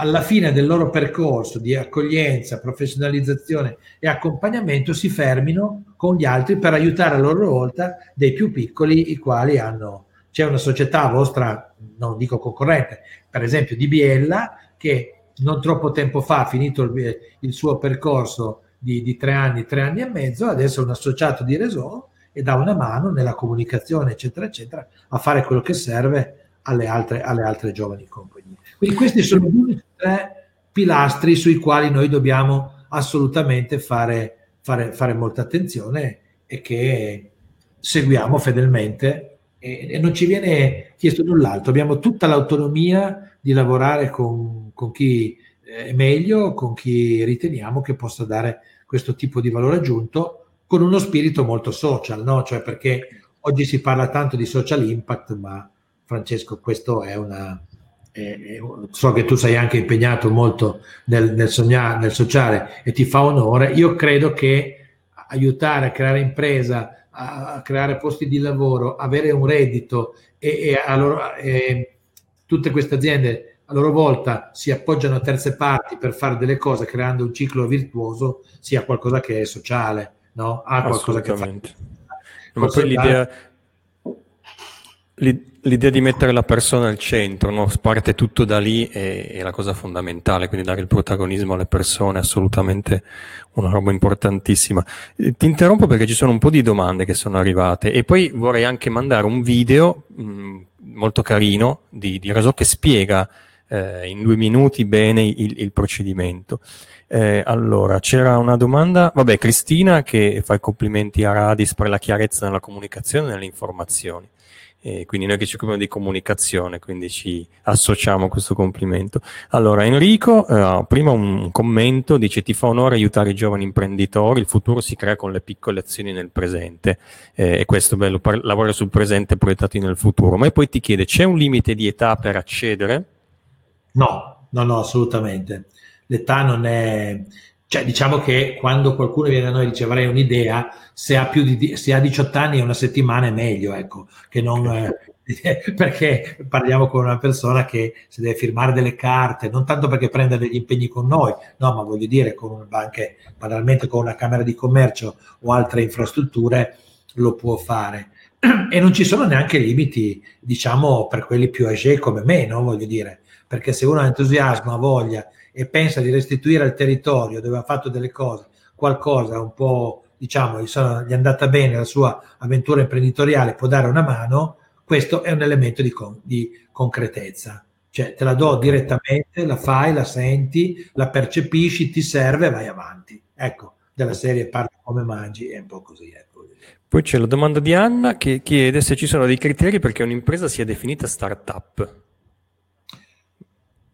alla fine del loro percorso di accoglienza, professionalizzazione e accompagnamento si fermino con gli altri per aiutare a loro volta dei più piccoli i quali hanno c'è una società vostra, non dico concorrente, per esempio di Biella che non troppo tempo fa ha finito il, il suo percorso di, di, tre anni, tre anni e mezzo, adesso è un associato di Resò e dà una mano nella comunicazione, eccetera, eccetera, a fare quello che serve alle altre, alle altre giovani compagnie. Quindi questi sono gli unici tre pilastri sui quali noi dobbiamo assolutamente fare, fare, fare molta attenzione e che seguiamo fedelmente e, e, non ci viene chiesto null'altro. Abbiamo tutta l'autonomia di lavorare con, con chi è meglio, con chi riteniamo che possa dare questo tipo di valore aggiunto con uno spirito molto social, no? Cioè perché oggi si parla tanto di social impact, ma Francesco, questo è una, so che tu sei anche impegnato molto nel, nel, sognare, nel sociale e ti fa onore, io credo che aiutare a creare impresa, a creare posti di lavoro, avere un reddito e, e, loro, e tutte queste aziende a loro volta si appoggiano a terze parti per fare delle cose creando un ciclo virtuoso sia qualcosa che è sociale, no? Ha qualcosa che fa. Ma poi l'idea, L'idea di mettere la persona al centro, no? parte tutto da lì è, è, la cosa fondamentale, quindi dare il protagonismo alle persone è assolutamente una roba importantissima. Eh, ti interrompo perché ci sono un po' di domande che sono arrivate e poi vorrei anche mandare un video mh, mm, molto carino di, di Raso che spiega eh, in due minuti bene il, il procedimento. Eh, allora, c'era una domanda, vabbè, Cristina che fa i complimenti a Radis per la chiarezza nella comunicazione e nelle informazioni. E quindi noi che ci occupiamo di comunicazione, quindi ci associamo a questo complimento. Allora, Enrico, eh, prima un commento, dice ti fa onore aiutare i giovani imprenditori, il futuro si crea con le piccole azioni nel presente eh, e questo è bello, par- lavora sul presente proiettati nel futuro, ma poi ti chiede c'è un limite di età per accedere? No, no, no, assolutamente. L'età non è cioè, diciamo che quando qualcuno viene da noi e dice avrei un'idea, se ha, più di, se ha 18 anni e una settimana è meglio, ecco, che non, eh, perché parliamo con una persona che si deve firmare delle carte, non tanto perché prenda degli impegni con noi, no, ma voglio dire, con anche banalmente con una Camera di Commercio o altre infrastrutture lo può fare. E non ci sono neanche limiti, diciamo, per quelli più age come me, no? Voglio dire, perché se uno ha entusiasmo, ha voglia e pensa di restituire al territorio dove ha fatto delle cose qualcosa un po' diciamo gli, è andata bene la sua avventura imprenditoriale può dare una mano questo è un elemento di, con, di concretezza cioè te la do direttamente la fai la senti la percepisci ti serve vai avanti ecco della serie parla come mangi è un po' così ecco. Poi c'è la domanda di Anna che chiede se ci sono dei criteri perché un'impresa sia definita startup.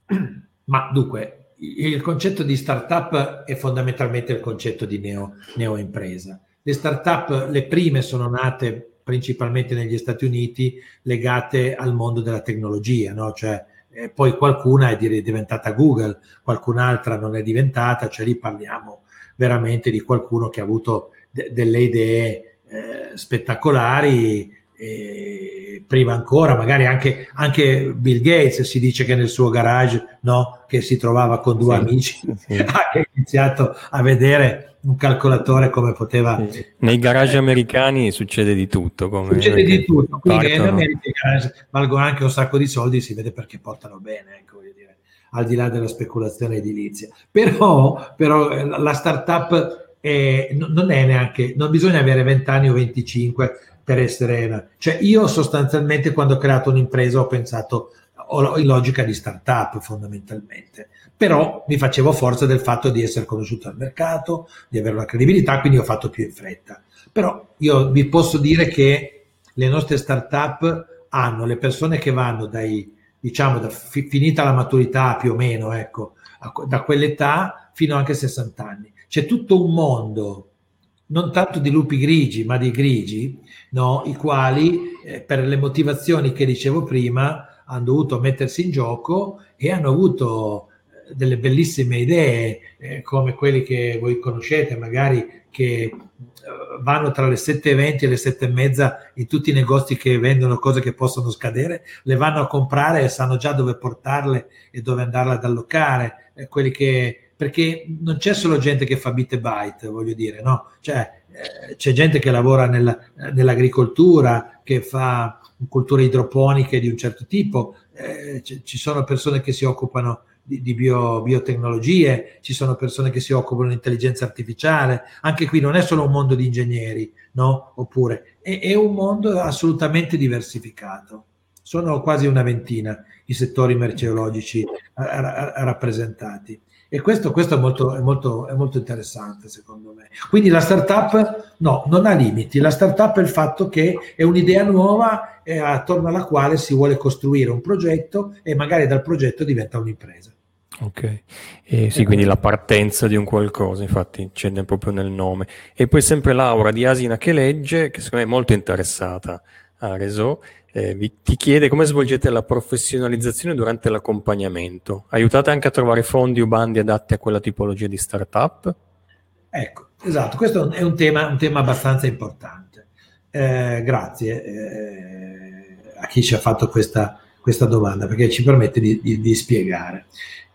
Ma dunque, il concetto di startup è fondamentalmente il concetto di neo, neo. Le startup, le prime sono nate principalmente negli Stati Uniti legate al mondo della tecnologia, no? cioè, eh, poi qualcuna è diventata Google, qualcun'altra non è diventata, cioè lì parliamo veramente di qualcuno che ha avuto de- delle idee eh, spettacolari e prima ancora, magari anche, anche, Bill Gates si dice che nel suo garage, no, che si trovava con due sì, amici, sì. ha iniziato a vedere un calcolatore come poteva. Sì. Nei garage americani succede di tutto. Come succede di tutto, quindi in America i garage valgono anche un sacco di soldi, si vede perché portano bene, ecco, dire, al di là della speculazione edilizia. Però, però la startup è, non è neanche, non bisogna avere 20 anni o 25 per essere... Cioè io sostanzialmente quando ho creato un'impresa ho pensato in logica di startup fondamentalmente. Però mi facevo forza del fatto di essere conosciuto al mercato, di avere una credibilità, quindi ho fatto più in fretta. Però io vi posso dire che le nostre startup hanno le persone che vanno dai, diciamo, da fi, finita la maturità più o meno, ecco, a, da quell'età fino anche a 60 anni. C'è tutto un mondo, non tanto di lupi grigi, ma di grigi, no? i quali eh, per le motivazioni che dicevo prima hanno dovuto mettersi in gioco e hanno avuto eh, delle bellissime idee eh, come quelli che voi conoscete, magari che vanno tra le 7.20 e le 7.30 in tutti i negozi che vendono cose che possono scadere, le vanno a comprare e sanno già dove portarle e dove andarle ad allocare. Eh, quelli che, perché non c'è solo gente che fa bit e byte, voglio dire, no? Cioè, eh, c'è gente che lavora nella, nell'agricoltura, che fa culture idroponiche di un certo tipo, eh, c- ci sono persone che si occupano di, di bio, biotecnologie, ci sono persone che si occupano di intelligenza artificiale, anche qui non è solo un mondo di ingegneri, no? Oppure è, è un mondo assolutamente diversificato. Sono quasi una ventina i settori merceologici rappresentati. E questo, questo è, molto, è, molto, è, molto, interessante secondo me. Quindi la startup no, non ha limiti, la startup è il fatto che è un'idea nuova attorno alla quale si vuole costruire un progetto e magari dal progetto diventa un'impresa. Ok, eh, sì, quindi la partenza di un qualcosa, infatti c'è proprio nel nome. E poi sempre Laura di Asina che legge, che secondo me è molto interessata a Reso, eh, vi, ti chiede come svolgete la professionalizzazione durante l'accompagnamento. Aiutate anche a trovare fondi o bandi adatti a quella tipologia di startup? Ecco, esatto, questo è un tema, un tema abbastanza importante. Eh, grazie eh, a chi ci ha fatto questa, questa domanda perché ci permette di, di, di spiegare.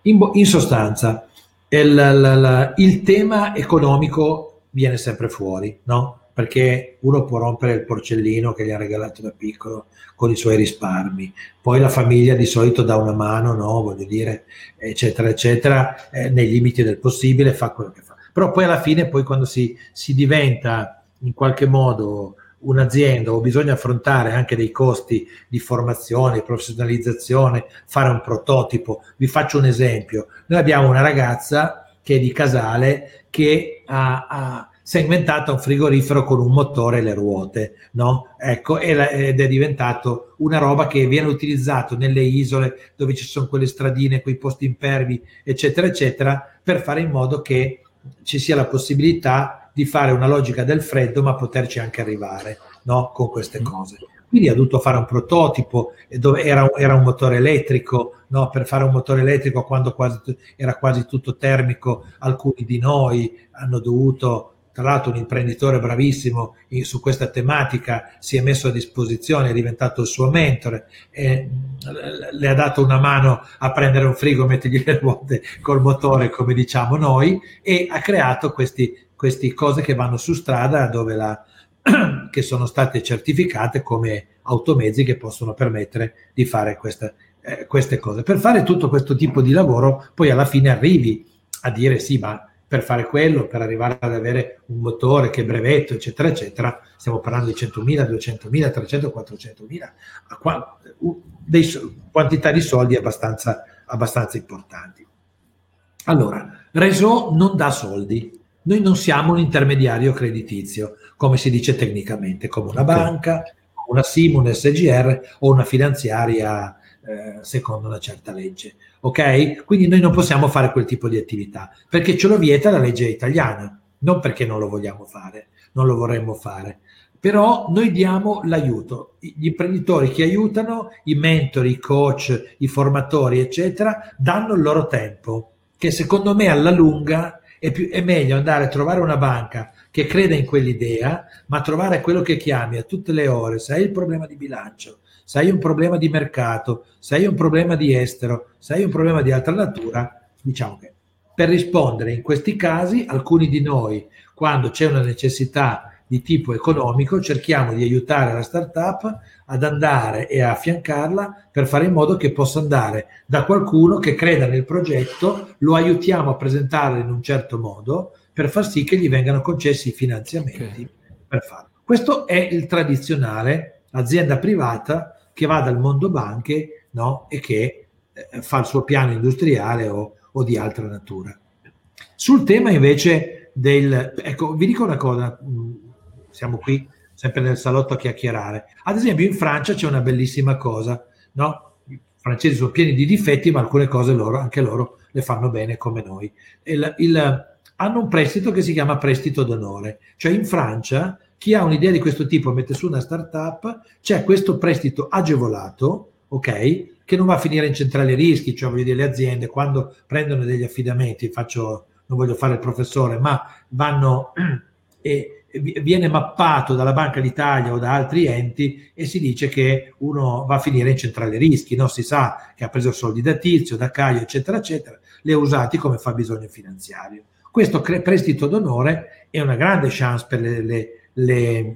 In, in sostanza, il, il, il, tema economico viene sempre fuori, no? Perché uno può rompere il porcellino che gli ha regalato da piccolo con i suoi risparmi, poi la famiglia di solito dà una mano, no? Voglio dire, eccetera, eccetera, eh, nei limiti del possibile fa quello che fa. Però poi alla fine, poi quando si, si diventa in qualche modo un'azienda o bisogna affrontare anche dei costi di formazione, professionalizzazione, fare un prototipo. Vi faccio un esempio. Noi abbiamo una ragazza che è di Casale che ha, ha si è inventata un frigorifero con un motore e le ruote, no? Ecco, ed è diventato una roba che viene utilizzato nelle isole dove ci sono quelle stradine, quei posti impervi, eccetera, eccetera, per fare in modo che ci sia la possibilità di fare una logica del freddo, ma poterci anche arrivare no? con queste mm. cose. Quindi ha dovuto fare un prototipo dove era, era un motore elettrico, no? per fare un motore elettrico quando quasi, era quasi tutto termico, alcuni di noi hanno dovuto tra l'altro un imprenditore bravissimo su questa tematica si è messo a disposizione, è diventato il suo mentore, e le ha dato una mano a prendere un frigo, mettergli le ruote col motore, come diciamo noi, e ha creato queste cose che vanno su strada dove la, che sono state certificate come automezzi che possono permettere di fare queste, eh, queste cose. Per fare tutto questo tipo di lavoro, poi alla fine arrivi a dire sì, ma per fare quello, per arrivare ad avere un motore che brevetto, eccetera, eccetera, stiamo parlando di 100.000, 200.000, 300, 400.000, dei, quantità di soldi abbastanza, abbastanza importanti. Allora, Reso non dà soldi, noi non siamo un intermediario creditizio, come si dice tecnicamente, come una banca, una SIM, un SGR o una finanziaria eh, secondo una certa legge. Ok? Quindi noi non possiamo fare quel tipo di attività perché ce lo vieta la legge italiana, non perché non lo vogliamo fare, non lo vorremmo fare. Però noi diamo l'aiuto. Gli imprenditori che aiutano, i mentori, i coach, i formatori, eccetera, danno il loro tempo, che secondo me alla lunga è, più, è meglio andare a trovare una banca che creda in quell'idea, ma trovare quello che chiami a tutte le ore, se hai il problema di bilancio, se hai un problema di mercato, se hai un problema di estero, se hai un problema di altra natura, diciamo che per rispondere in questi casi, alcuni di noi, quando c'è una necessità di tipo economico, cerchiamo di aiutare la startup ad andare e affiancarla per fare in modo che possa andare da qualcuno che creda nel progetto, lo aiutiamo a presentarlo in un certo modo per far sì che gli vengano concessi i finanziamenti okay. per farlo. Questo è il tradizionale azienda privata che va dal mondo banche no? e che eh, fa il suo piano industriale o, o di altra natura. Sul tema invece del... Ecco, vi dico una cosa, mm, siamo qui sempre nel salotto a chiacchierare. Ad esempio in Francia c'è una bellissima cosa, no? I francesi sono pieni di difetti, ma alcune cose loro, anche loro, le fanno bene come noi. Il, il, hanno un prestito che si chiama prestito d'onore, cioè in Francia chi ha un'idea di questo tipo mette su una startup, c'è questo prestito agevolato, ok? Che non va a finire in centrale rischi, cioè voglio dire le aziende quando prendono degli affidamenti, faccio, non voglio fare il professore, ma vanno e viene mappato dalla Banca d'Italia o da altri enti e si dice che uno va a finire in centrale rischi, no? si sa che ha preso soldi da Tizio, da Caio, eccetera, eccetera, li ha usati come fabbisogno finanziario. Questo cre- prestito d'onore è una grande chance per le, le, le,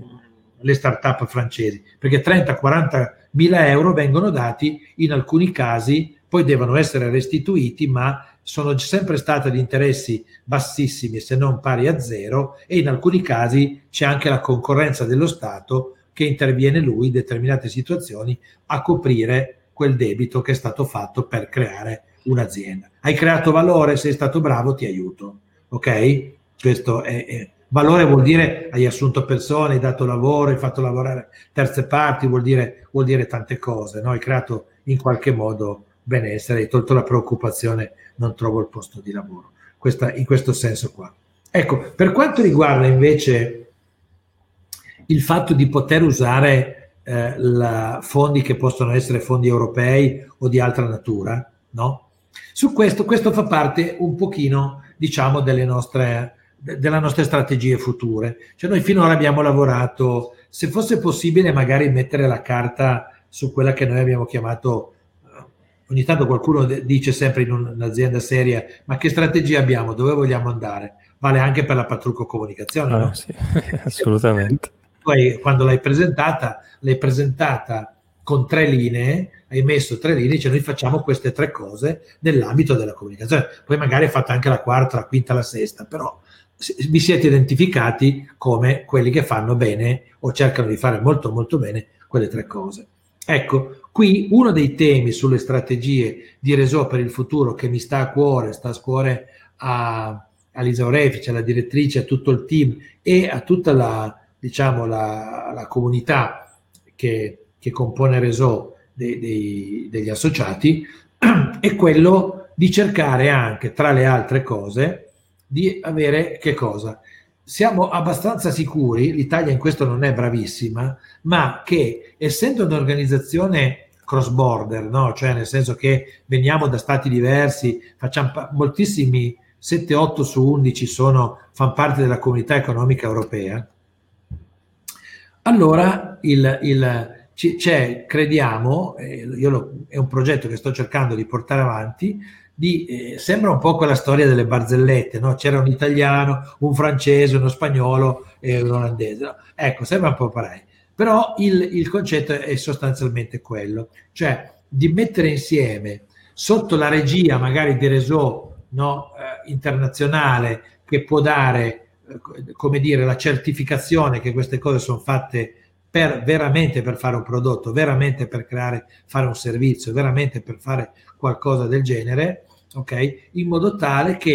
le start-up francesi, perché 30-40 mila euro vengono dati in alcuni casi, poi devono essere restituiti, ma sono sempre stati di interessi bassissimi, se non pari a zero, e in alcuni casi c'è anche la concorrenza dello Stato che interviene lui in determinate situazioni a coprire quel debito che è stato fatto per creare un'azienda. Hai creato valore, sei stato bravo, ti aiuto ok? Questo è, è, valore vuol dire hai assunto persone, hai dato lavoro, hai fatto lavorare terze parti, vuol dire, vuol dire tante cose, no? hai creato in qualche modo benessere, hai tolto la preoccupazione, non trovo il posto di lavoro. Questa, in questo senso qua. Ecco, per quanto riguarda invece il fatto di poter usare eh, la, fondi che possono essere fondi europei o di altra natura, no? Su questo, questo fa parte un pochino diciamo, delle nostre, delle nostre strategie future. Cioè noi finora abbiamo lavorato, se fosse possibile magari mettere la carta su quella che noi abbiamo chiamato, eh, ogni tanto qualcuno dice sempre in un'azienda seria, ma che strategia abbiamo, dove vogliamo andare? Vale anche per la Patrucco Comunicazione. Ah, no? sì, assolutamente. Poi quando l'hai presentata, l'hai presentata con tre linee, hai messo tre linee, cioè noi facciamo queste tre cose nell'ambito della comunicazione. Poi magari fatto anche la quarta, la quinta, la sesta, però vi siete identificati come quelli che fanno bene o cercano di fare molto molto bene quelle tre cose. Ecco, qui uno dei temi sulle strategie di Resò per il futuro che mi sta a cuore, sta a cuore a, a Lisa Orefice, alla direttrice, a tutto il team e a tutta la, diciamo, la, la comunità che che compone Resò dei, dei, degli associati, è quello di cercare anche, tra le altre cose, di avere che cosa? Siamo abbastanza sicuri, l'Italia in questo non è bravissima, ma che essendo un'organizzazione cross border, no? cioè nel senso che veniamo da stati diversi, facciamo pa- moltissimi 7-8 su 11 sono, fanno parte della comunità economica europea, allora il, il, c'è, crediamo, eh, lo, è un progetto che sto cercando di portare avanti, di, eh, sembra un po' quella storia delle barzellette, no? c'era un italiano, un francese, uno spagnolo e un olandese. No? Ecco, sembra un po' pareil. Però il, il concetto è sostanzialmente quello, cioè di mettere insieme sotto la regia magari di Resò no, eh, internazionale che può dare, eh, come dire, la certificazione che queste cose sono fatte per veramente per fare un prodotto, veramente per creare, fare un servizio, veramente per fare qualcosa del genere, ok? In modo tale che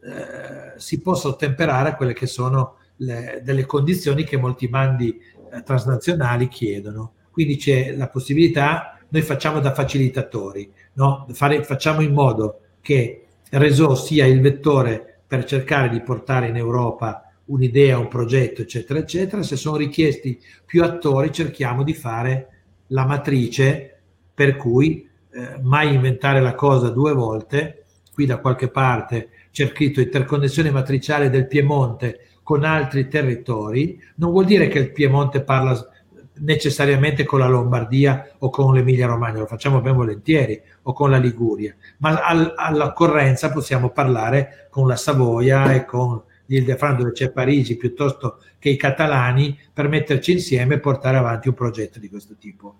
eh, si possa ottemperare a quelle che sono le, delle condizioni che molti bandi eh, transnazionali chiedono. Quindi c'è la possibilità, noi facciamo da facilitatori, no? Fare, facciamo in modo che Resò sia il vettore per cercare di portare in Europa un'idea, un progetto, eccetera, eccetera. Se sono richiesti più attori, cerchiamo di fare la matrice per cui eh, mai inventare la cosa due volte. Qui da qualche parte c'è scritto interconnessione matriciale del Piemonte con altri territori. Non vuol dire che il Piemonte parla necessariamente con la Lombardia o con l'Emilia Romagna, lo facciamo ben volentieri, o con la Liguria, ma all- all'occorrenza possiamo parlare con la Savoia e con di Ildefran dove c'è Parigi piuttosto che i catalani per metterci insieme e portare avanti un progetto di questo tipo.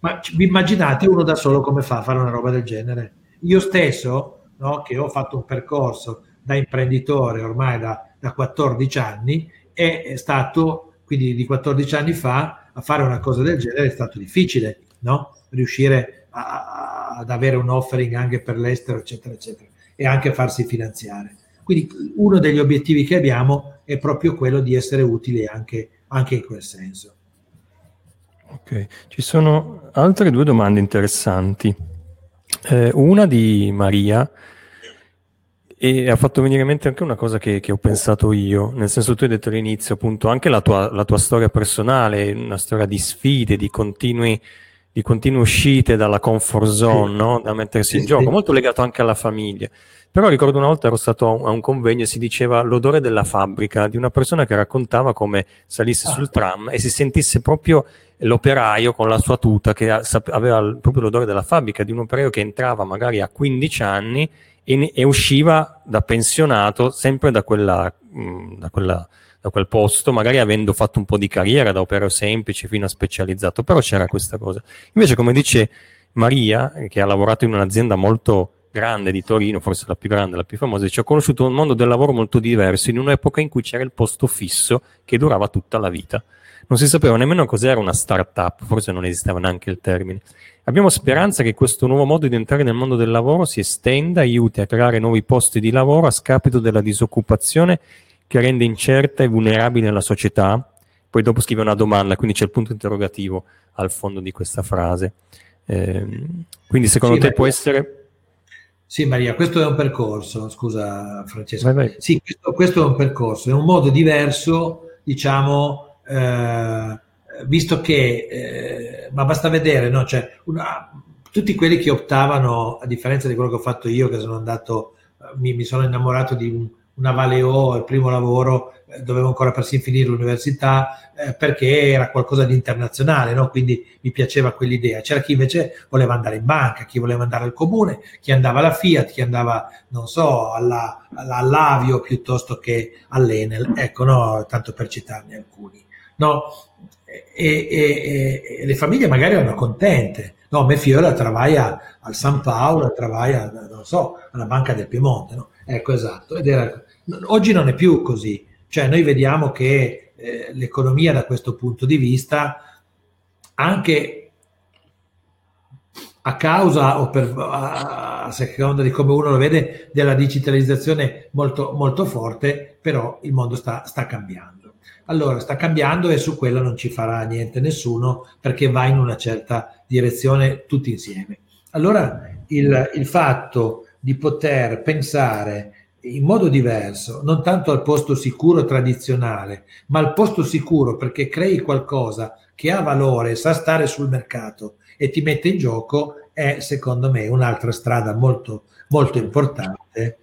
Ma vi immaginate uno da solo come fa a fare una roba del genere? Io stesso, no, che ho fatto un percorso da imprenditore ormai da, da 14 anni, è stato, quindi di 14 anni fa, a fare una cosa del genere è stato difficile, no? riuscire a, ad avere un offering anche per l'estero, eccetera, eccetera, e anche farsi finanziare. Quindi uno degli obiettivi che abbiamo è proprio quello di essere utili anche, anche in quel senso. Ok, ci sono altre due domande interessanti. Eh, una di Maria e ha fatto venire in mente anche una cosa che, che, ho pensato io, nel senso tu hai detto all'inizio appunto anche la tua, la tua storia personale, una storia di sfide, di continui, di continue uscite dalla comfort zone, no? da mettersi in gioco, molto legato anche alla famiglia. Però ricordo una volta ero stato a un, convegno e si diceva l'odore della fabbrica di una persona che raccontava come salisse ah. sul tram e si sentisse proprio l'operaio con la sua tuta che aveva proprio l'odore della fabbrica, di un operaio che entrava magari a 15 anni e, e usciva da pensionato sempre da, quella, mm, da, quella, da, quel posto, magari avendo fatto un po' di carriera da operaio semplice fino a specializzato, però c'era questa cosa. Invece, come dice Maria, che ha lavorato in un'azienda molto grande di Torino, forse la più grande, la più famosa, dice ho conosciuto un mondo del lavoro molto diverso in un'epoca in cui c'era il posto fisso che durava tutta la vita. Non si sapeva nemmeno cos'era una startup, forse non esisteva neanche il termine. Abbiamo speranza che questo nuovo modo di entrare nel mondo del lavoro si estenda, aiuti a creare nuovi posti di lavoro a scapito della disoccupazione che rende incerta e vulnerabile la società. Poi dopo scrive una domanda, quindi c'è il punto interrogativo al fondo di questa frase. Eh, quindi secondo sì, te può essere... Sì Maria, questo è un percorso, scusa Francesco. Vai, vai. Sì, questo, questo, è un percorso, è un modo diverso, diciamo, eh, visto che, eh, ma basta vedere, no? cioè, una, tutti quelli che optavano, a differenza di quello che ho fatto io, che sono andato, mi, mi sono innamorato di un, una Valeo, il primo lavoro, eh, dovevo ancora persino finire l'università, eh, perché era qualcosa di internazionale, no? quindi mi piaceva quell'idea. C'era chi invece voleva andare in banca, chi voleva andare al comune, chi andava alla Fiat, chi andava, non so, alla, alla, all'Avio piuttosto che all'Enel, ecco, no? tanto per citarne alcuni. No? E, e, e, le famiglie magari erano contente. No, mia figlia travaia al San Paolo, travaia, non so, alla Banca del Piemonte. No? Ecco, esatto. Ed era, oggi non è più così. Cioè, noi vediamo che eh, l'economia da questo punto di vista, anche a causa o per, a, a seconda di come uno lo vede, della digitalizzazione molto, molto forte, però il mondo sta, sta cambiando allora sta cambiando e su quello non ci farà niente nessuno perché va in una certa direzione tutti insieme. Allora il, il fatto di poter pensare in modo diverso, non tanto al posto sicuro tradizionale, ma al posto sicuro perché crei qualcosa che ha valore, sa stare sul mercato e ti mette in gioco, è secondo me un'altra strada molto, molto importante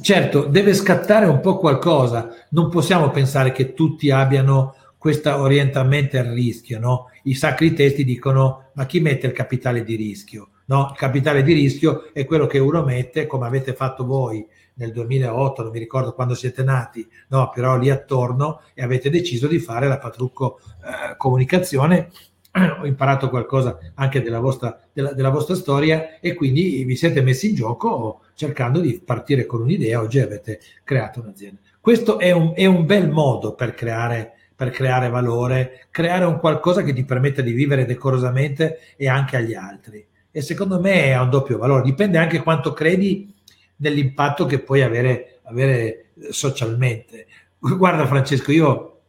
Certo, deve scattare un po' qualcosa, non possiamo pensare che tutti abbiano questo orientamento al rischio, no? I sacri testi dicono ma chi mette il capitale di rischio? No? Il capitale di rischio è quello che uno mette, come avete fatto voi nel 2008, non mi ricordo quando siete nati, no? però lì attorno e avete deciso di fare la Patrucco eh, Comunicazione ho imparato qualcosa anche della vostra, della, della vostra, storia e quindi vi siete messi in gioco cercando di partire con un'idea. Oggi avete creato un'azienda. Questo è un, è un bel modo per creare, per creare valore, creare un qualcosa che ti permetta di vivere decorosamente e anche agli altri. E secondo me ha un doppio valore. Dipende anche quanto credi nell'impatto che puoi avere, avere socialmente. Guarda Francesco, io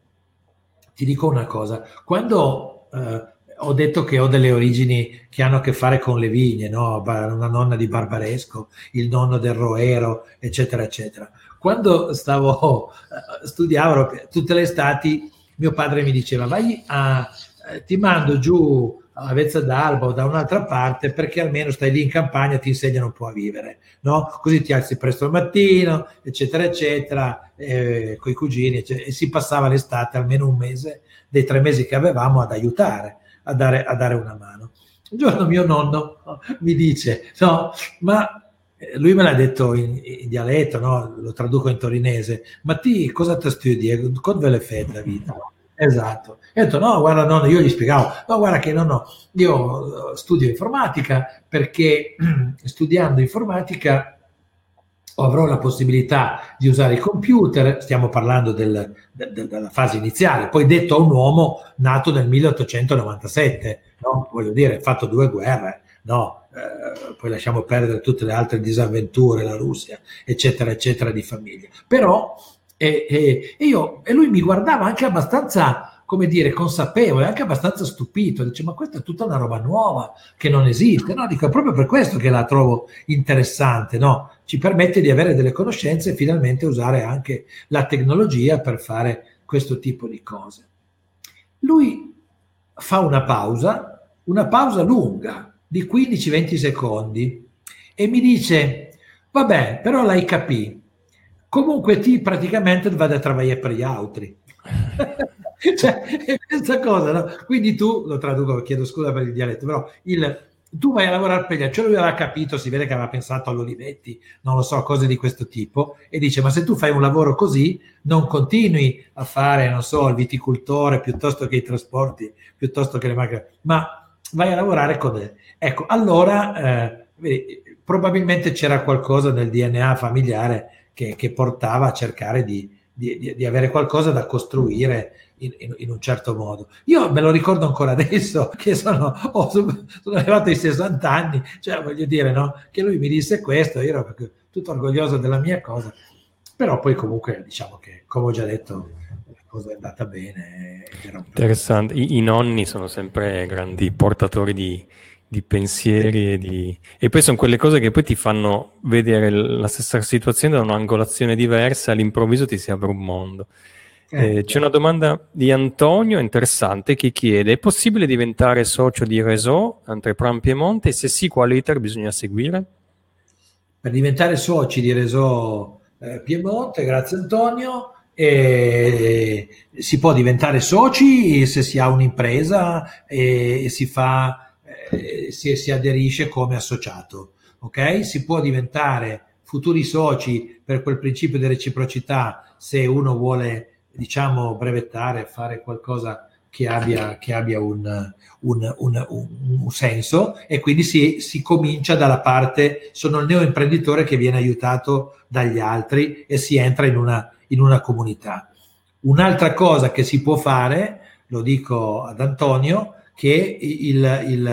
ti dico una cosa. Quando eh, ho detto che ho delle origini che hanno a che fare con le vigne, no? una nonna di Barbaresco, il nonno del Roero, eccetera, eccetera. Quando stavo, eh, studiavo tutte le estati, mio padre mi diceva vai a, eh, ti mando giù a Vezza d'Alba o da un'altra parte perché almeno stai lì in campagna ti insegnano un po' a vivere, no? Così ti alzi presto al mattino, eccetera, eccetera, eh, con i cugini, eccetera, e si passava l'estate, almeno un mese, dei tre mesi che avevamo ad aiutare a dare, a dare una mano. Un giorno mio nonno mi dice, no, ma eh, lui me l'ha detto in, in dialetto, no? lo traduco in torinese, ma ti cosa ti studi? Cosa ve le fai la vita? Esatto. E ho detto, no, guarda, nonno, io gli spiegavo, no, guarda che nonno, io eh, studio informatica perché studiando informatica avrò la possibilità di usare il computer, stiamo parlando del, del, della fase iniziale, poi detto a un uomo nato nel 1897, no? voglio dire, fatto due guerre, no, eh, poi lasciamo perdere tutte le altre disavventure, la Russia, eccetera, eccetera, di famiglia. Però e, e, e, io, e lui mi guardava anche abbastanza, come dire, consapevole, anche abbastanza stupito. Dice, ma questa è tutta una roba nuova che non esiste. No, dico, è proprio per questo che la trovo interessante, no? Ci permette di avere delle conoscenze e finalmente usare anche la tecnologia per fare questo tipo di cose. Lui fa una pausa, una pausa lunga di 15-20 secondi e mi dice, vabbè, però l'hai capito comunque ti praticamente vado a lavorare per gli altri. cioè, questa cosa, no? Quindi tu, lo traduco, chiedo scusa per il dialetto, però il, tu vai a lavorare per gli altri, cioè lui aveva capito, si vede che aveva pensato all'Olivetti, non lo so, cose di questo tipo, e dice, ma se tu fai un lavoro così, non continui a fare, non so, il viticoltore piuttosto che i trasporti, piuttosto che le macchine, ma vai a lavorare con... Ecco, allora, eh, probabilmente c'era qualcosa nel DNA familiare che, che portava a cercare di, di, di, avere qualcosa da costruire in, in, in, un certo modo. Io me lo ricordo ancora adesso che sono, oh, sono arrivato ai 60 anni, cioè voglio dire, no? Che lui mi disse questo, io ero tutto orgoglioso della mia cosa, però poi comunque diciamo che, come ho già detto, la cosa è andata bene. Interessante, I, i nonni sono sempre grandi portatori di, di pensieri e, di... e poi sono quelle cose che poi ti fanno vedere la stessa situazione da un'angolazione diversa, all'improvviso ti si apre un mondo. Eh, c'è una domanda di Antonio interessante che chiede: è possibile diventare socio di Resò Entrepreneur Piemonte? Se sì, quali iter bisogna seguire? Per diventare soci di Resò eh, Piemonte, grazie Antonio, eh, si può diventare soci se si ha un'impresa e, e si fa eh, si, si aderisce come associato. Ok? Si può diventare futuri soci per quel principio di reciprocità se uno vuole, diciamo, brevettare, fare qualcosa che abbia, che abbia un, un, un, un, senso e quindi si, si, comincia dalla parte, sono il neoimprenditore che viene aiutato dagli altri e si entra in una, in una comunità. Un'altra cosa che si può fare, lo dico ad Antonio, che il, il,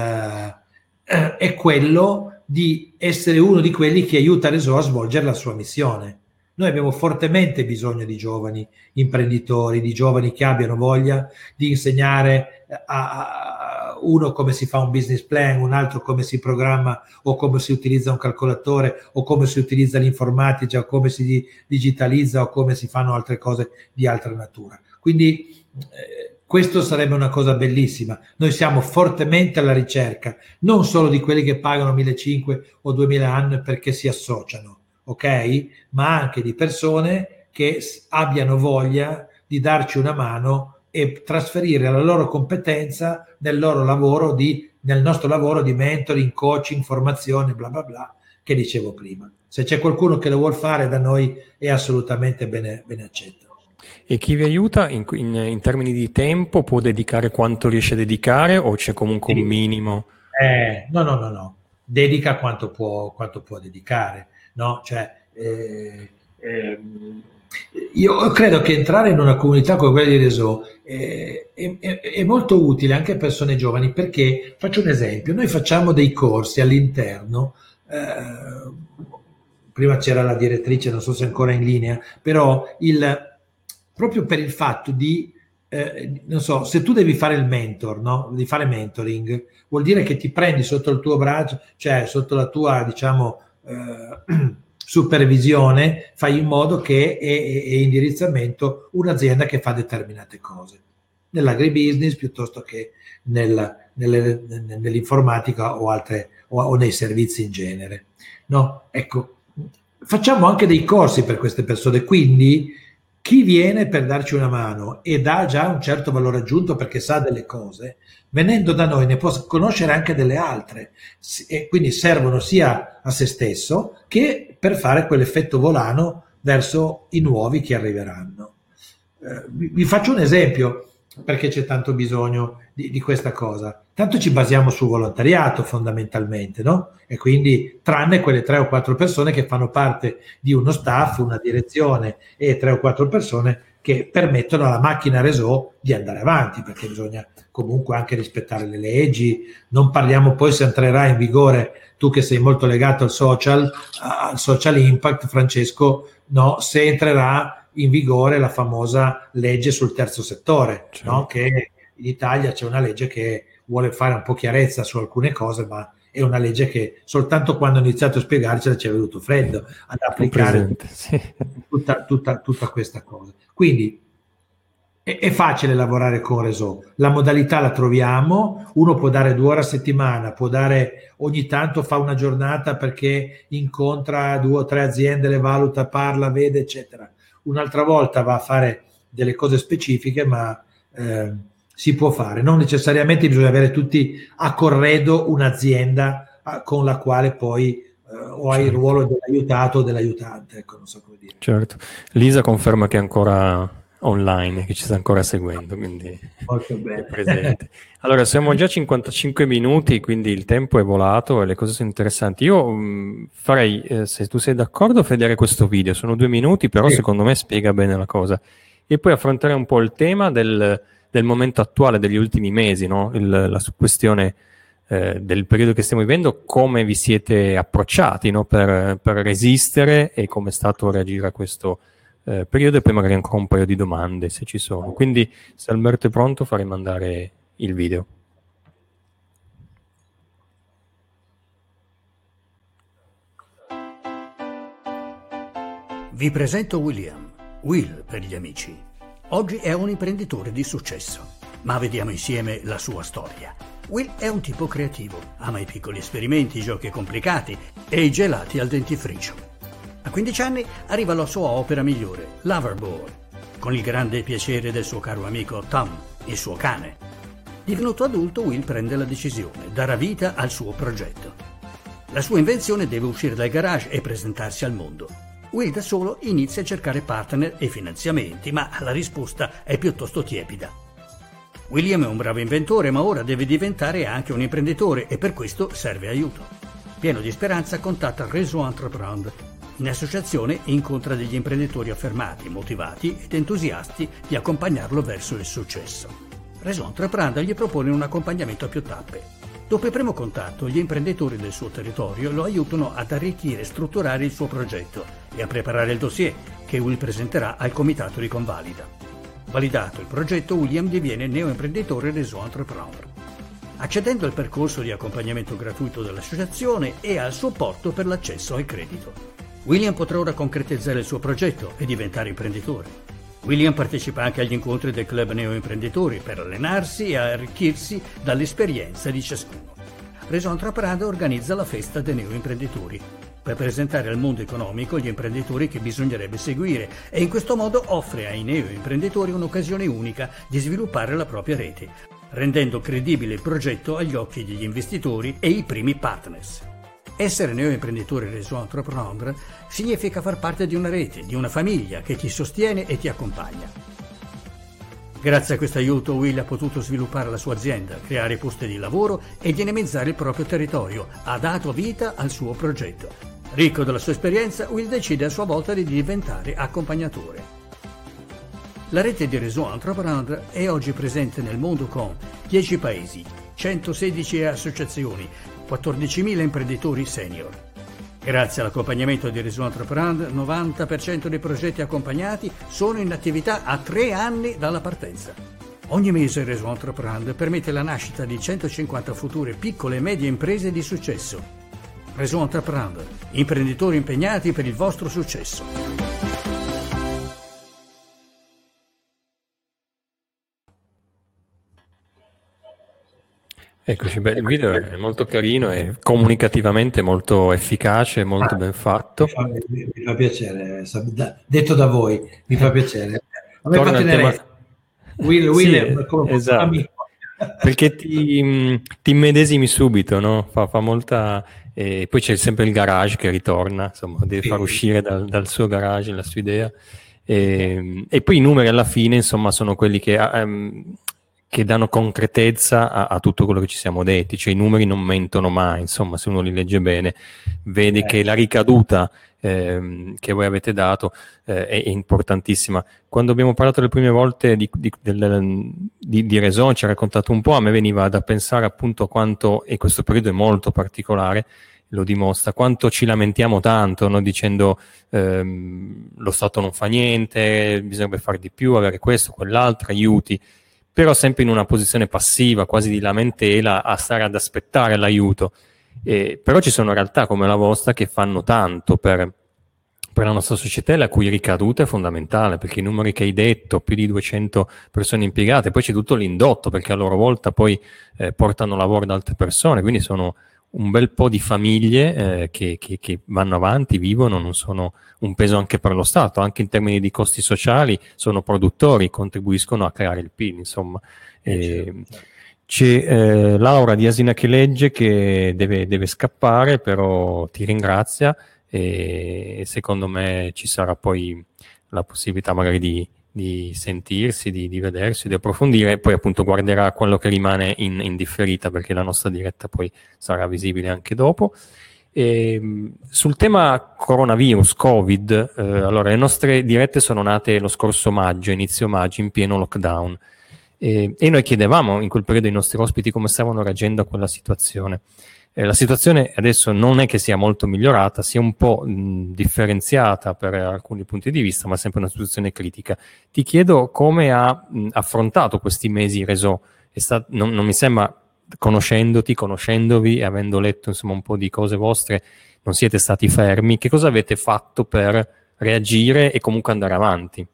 eh, è quello di essere uno di quelli che aiuta Resò a svolgere la sua missione. Noi abbiamo fortemente bisogno di giovani imprenditori, di giovani che abbiano voglia di insegnare a, uno come si fa un business plan, un altro come si programma o come si utilizza un calcolatore o come si utilizza l'informatica o come si digitalizza o come si fanno altre cose di altra natura. Quindi eh, questo sarebbe una cosa bellissima. Noi siamo fortemente alla ricerca, non solo di quelli che pagano 1.500 o 2.000 anni perché si associano, ok? Ma anche di persone che abbiano voglia di darci una mano e trasferire la loro competenza nel loro lavoro di, nel nostro lavoro di mentoring, coaching, formazione, bla bla bla, che dicevo prima. Se c'è qualcuno che lo vuole fare da noi è assolutamente bene, bene accetto. E chi vi aiuta in, in, in, termini di tempo può dedicare quanto riesce a dedicare o c'è comunque un minimo? Eh, no, no, no, no, dedica quanto può, quanto può dedicare, no? Cioè, eh, eh, io credo che entrare in una comunità come quella di Resò è, è, è, molto utile anche a persone giovani perché, faccio un esempio, noi facciamo dei corsi all'interno, eh, prima c'era la direttrice, non so se è ancora in linea, però il proprio per il fatto di, eh, non so, se tu devi fare il mentor, no? Devi fare mentoring, vuol dire che ti prendi sotto il tuo braccio, cioè sotto la tua, diciamo, eh, supervisione, fai in modo che è, è indirizzamento un'azienda che fa determinate cose nell'agribusiness piuttosto che nel, nelle, nell'informatica o, altre, o, o, nei servizi in genere. No? Ecco, facciamo anche dei corsi per queste persone, quindi chi viene per darci una mano ed ha già un certo valore aggiunto perché sa delle cose, venendo da noi ne può conoscere anche delle altre e quindi servono sia a se stesso che per fare quell'effetto volano verso i nuovi che arriveranno. Eh, vi faccio un esempio perché c'è tanto bisogno di, di, questa cosa. Tanto ci basiamo sul volontariato fondamentalmente, no? E quindi tranne quelle tre o quattro persone che fanno parte di uno staff, una direzione e tre o quattro persone che permettono alla macchina Resò di andare avanti, perché bisogna comunque anche rispettare le leggi. Non parliamo poi se entrerà in vigore, tu che sei molto legato al social, al social impact, Francesco, no, se entrerà in vigore la famosa legge sul terzo settore, certo. no? che in Italia c'è una legge che vuole fare un po' chiarezza su alcune cose, ma è una legge che soltanto quando ho iniziato a spiegarcela ci è venuto freddo ad applicare sì. tutta, tutta, tutta, questa cosa. Quindi è, è, facile lavorare con Reso, la modalità la troviamo, uno può dare due ore a settimana, può dare ogni tanto fa una giornata perché incontra due o tre aziende, le valuta, parla, vede, eccetera. Un'altra volta va a fare delle cose specifiche, ma... Eh, si può fare, non necessariamente bisogna avere tutti a corredo un'azienda ah, con la quale poi eh, o hai certo. il ruolo dell'aiutato o dell'aiutante, ecco, non so come dire. Certo. Lisa conferma che è ancora online, che ci sta ancora seguendo, quindi Molto bene. presente. Allora, siamo già a 55 minuti, quindi il tempo è volato e le cose sono interessanti. Io mh, mm, farei, eh, se tu sei d'accordo, vedere questo video. Sono due minuti, però sì. secondo me spiega bene la cosa. E poi affrontare un po' il tema del del momento attuale, degli ultimi mesi, no? Il, la questione eh, del periodo che stiamo vivendo, come vi siete approcciati no? per, per, resistere e come è stato reagire a questo eh, periodo e poi magari ancora un paio di domande se ci sono. Quindi se Alberto è pronto farei mandare il video. Vi presento William, Will per gli amici. Oggi è un imprenditore di successo, ma vediamo insieme la sua storia. Will è un tipo creativo, ama i piccoli esperimenti, i giochi complicati e i gelati al dentifricio. A 15 anni arriva la sua opera migliore, Loverboard, con il grande piacere del suo caro amico Tom, il suo cane. Divenuto adulto, Will prende la decisione, darà vita al suo progetto. La sua invenzione deve uscire dal garage e presentarsi al mondo. Will da solo inizia a cercare partner e finanziamenti, ma la risposta è piuttosto tiepida. William è un bravo inventore, ma ora deve diventare anche un imprenditore e per questo serve aiuto. Pieno di speranza contatta Réseau Entreprendre. In associazione incontra degli imprenditori affermati, motivati ed entusiasti di accompagnarlo verso il successo. Réseau Entreprendre gli propone un accompagnamento a più tappe. Dopo il primo contatto, gli imprenditori del suo territorio lo aiutano ad arricchire e strutturare il suo progetto e a preparare il dossier che Will presenterà al comitato di convalida. Validato il progetto, William diviene neoimprenditore Réseau Entrepreneur. Accedendo al percorso di accompagnamento gratuito dell'associazione e al supporto per l'accesso al credito. William potrà ora concretizzare il suo progetto e diventare imprenditore. William partecipa anche agli incontri del club neoimprenditori per allenarsi e arricchirsi dall'esperienza di ciascuno. Raison Traprada organizza la festa dei neoimprenditori per presentare al mondo economico gli imprenditori che bisognerebbe seguire e in questo modo offre ai neoimprenditori un'occasione unica di sviluppare la propria rete, rendendo credibile il progetto agli occhi degli investitori e i primi partners. Essere neoimprenditore reso entrepreneur significa far parte di una rete, di una famiglia che ti sostiene e ti accompagna. Grazie a questo aiuto Will ha potuto sviluppare la sua azienda, creare posti di lavoro e dinamizzare il proprio territorio, ha dato vita al suo progetto. Ricco della sua esperienza, Will decide a sua volta di diventare accompagnatore. La rete di Réseau Entrepreneur è oggi presente nel mondo con 10 paesi, 116 associazioni, 14.000 imprenditori senior. Grazie all'accompagnamento di Resume Entrepreneur, 90% dei progetti accompagnati sono in attività a tre anni dalla partenza. Ogni mese Resume Entrepreneur permette la nascita di 150 future piccole e medie imprese di successo. Resume Entrepreneur, imprenditori impegnati per il vostro successo. Eccoci, beh, il video è molto carino e comunicativamente molto efficace, molto ah, ben fatto. Mi fa, mi, mi fa piacere, detto da voi, mi fa piacere. A me Torna fa tenere tema... Will, Will sì, come esatto. Perché ti, ti medesimi subito, no? Fa, fa molta... E poi c'è sempre il garage che ritorna, insomma, deve sì. far uscire dal, dal, suo garage la sua idea. E, e, poi i numeri alla fine, insomma, sono quelli che... Um, che danno concretezza a, a, tutto quello che ci siamo detti, cioè i numeri non mentono mai, insomma se uno li legge bene vede eh. che la ricaduta eh, che voi avete dato eh, è, importantissima. Quando abbiamo parlato le prime volte di, di, del, di, di Reson, ci ha raccontato un po', a me veniva da pensare appunto a quanto, e questo periodo è molto particolare, lo dimostra, quanto ci lamentiamo tanto, no? dicendo ehm, lo Stato non fa niente, bisognerebbe fare di più, avere questo, quell'altro, aiuti però sempre in una posizione passiva, quasi di lamentela, a stare ad aspettare l'aiuto. Eh, però ci sono realtà come la vostra che fanno tanto per, per la nostra società la cui ricaduta è fondamentale, perché i numeri che hai detto, più di 200 persone impiegate, poi c'è tutto l'indotto, perché a loro volta poi eh, portano lavoro da altre persone, quindi sono un bel po' di famiglie eh, che, che, che, vanno avanti, vivono, non sono un peso anche per lo Stato, anche in termini di costi sociali, sono produttori, contribuiscono a creare il PIL, insomma. Eh, c'è eh, Laura di Asina che legge che deve, deve scappare, però ti ringrazia e secondo me ci sarà poi la possibilità magari di di sentirsi, di, di, vedersi, di approfondire poi appunto guarderà quello che rimane in, in differita perché la nostra diretta poi sarà visibile anche dopo. E, ehm, sul tema coronavirus, Covid, eh, allora le nostre dirette sono nate lo scorso maggio, inizio maggio, in pieno lockdown. E, e noi chiedevamo in quel periodo ai nostri ospiti come stavano reagendo a quella situazione. Eh, la situazione adesso non è che sia molto migliorata, sia un po' mh, differenziata per alcuni punti di vista, ma sempre una situazione critica. Ti chiedo come ha mh, affrontato questi mesi Resò. Stat- non, non, mi sembra, conoscendoti, conoscendovi e avendo letto insomma un po' di cose vostre, non siete stati fermi. Che cosa avete fatto per reagire e comunque andare avanti?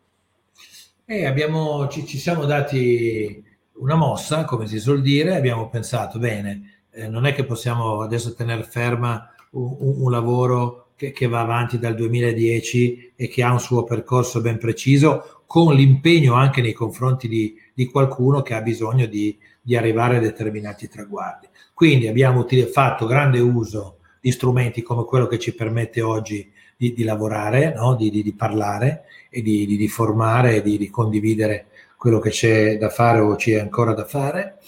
Eh, abbiamo, ci, ci siamo dati una mossa, come si suol dire, abbiamo pensato, bene, eh, non è che possiamo adesso tenere ferma un, un lavoro che, che, va avanti dal 2010 e che ha un suo percorso ben preciso, con l'impegno anche nei confronti di, di qualcuno che ha bisogno di, di, arrivare a determinati traguardi. Quindi abbiamo fatto grande uso di strumenti come quello che ci permette oggi di, di lavorare, no? di, parlare e di, formare e di condividere quello che c'è da fare o c'è ancora da fare.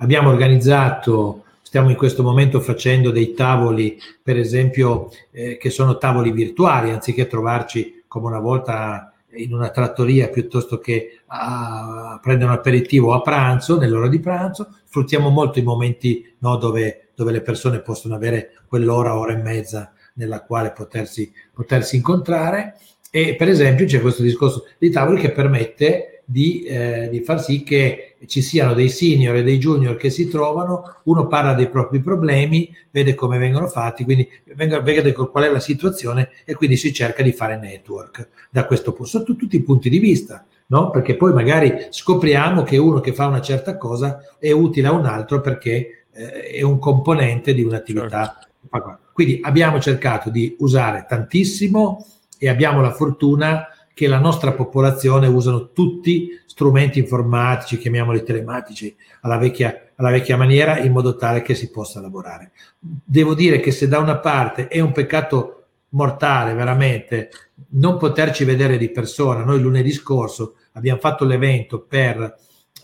Abbiamo organizzato Stiamo in questo momento facendo dei tavoli, per esempio, eh, che sono tavoli virtuali, anziché trovarci come una volta in una trattoria piuttosto che a prendere un aperitivo a pranzo, nell'ora di pranzo. Sfruttiamo molto i momenti no, dove, dove, le persone possono avere quell'ora, ora e mezza nella quale potersi, potersi incontrare. E per esempio c'è questo discorso di tavoli che permette di, eh, di, far sì che ci siano dei senior e dei junior che si trovano, uno parla dei propri problemi, vede come vengono fatti, quindi vede qual è la situazione e quindi si cerca di fare network da questo punto, sotto tutti i punti di vista, no? perché poi magari scopriamo che uno che fa una certa cosa è utile a un altro perché eh, è un componente di un'attività. Certo. Quindi abbiamo cercato di usare tantissimo e abbiamo la fortuna che la nostra popolazione usano tutti strumenti informatici, chiamiamoli telematici, alla vecchia, alla vecchia maniera, in modo tale che si possa lavorare. Devo dire che se da una parte è un peccato mortale veramente non poterci vedere di persona, noi lunedì scorso abbiamo fatto l'evento per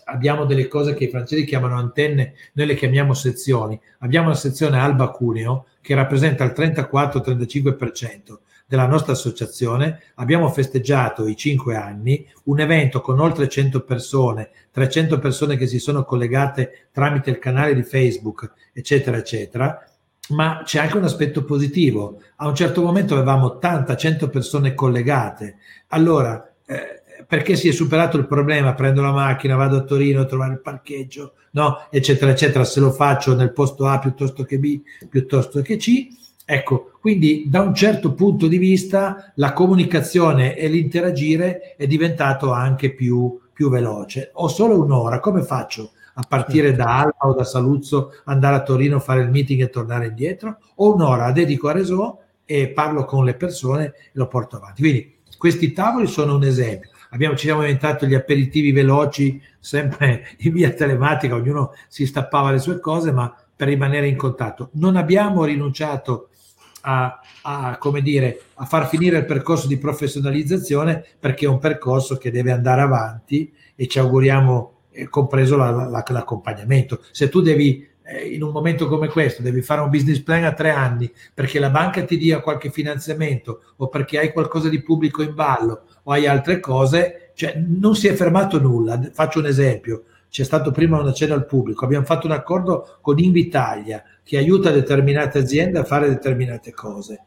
abbiamo delle cose che i francesi chiamano antenne, noi le chiamiamo sezioni. Abbiamo una sezione Alba Cuneo che rappresenta il 34-35% della nostra associazione abbiamo festeggiato i cinque anni, un evento con oltre 100 persone, 300 persone che si sono collegate tramite il canale di Facebook, eccetera, eccetera. Ma c'è anche un aspetto positivo. A un certo momento avevamo 80, 100 persone collegate. Allora, eh, perché si è superato il problema, prendo la macchina, vado a Torino a trovare il parcheggio, no? eccetera, eccetera, se lo faccio nel posto A piuttosto che B, piuttosto che C, Ecco, quindi da un certo punto di vista la comunicazione e l'interagire è diventato anche più, più veloce. Ho solo un'ora, come faccio? A partire certo. da Alba o da Saluzzo, andare a Torino, fare il meeting e tornare indietro? O un'ora dedico a Resò e parlo con le persone e lo porto avanti. Quindi questi tavoli sono un esempio. Abbiamo, ci siamo inventati gli aperitivi veloci, sempre in via telematica, ognuno si stappava le sue cose, ma per rimanere in contatto. Non abbiamo rinunciato a, a, come dire, a far finire il percorso di professionalizzazione perché è un percorso che deve andare avanti e ci auguriamo eh, compreso la, la, l'accompagnamento. Se tu devi eh, in un momento come questo devi fare un business plan a tre anni perché la banca ti dia qualche finanziamento o perché hai qualcosa di pubblico in ballo o hai altre cose, cioè non si è fermato nulla. Faccio un esempio, c'è stato prima una cena al pubblico, abbiamo fatto un accordo con Invitalia che aiuta determinate aziende a fare determinate cose,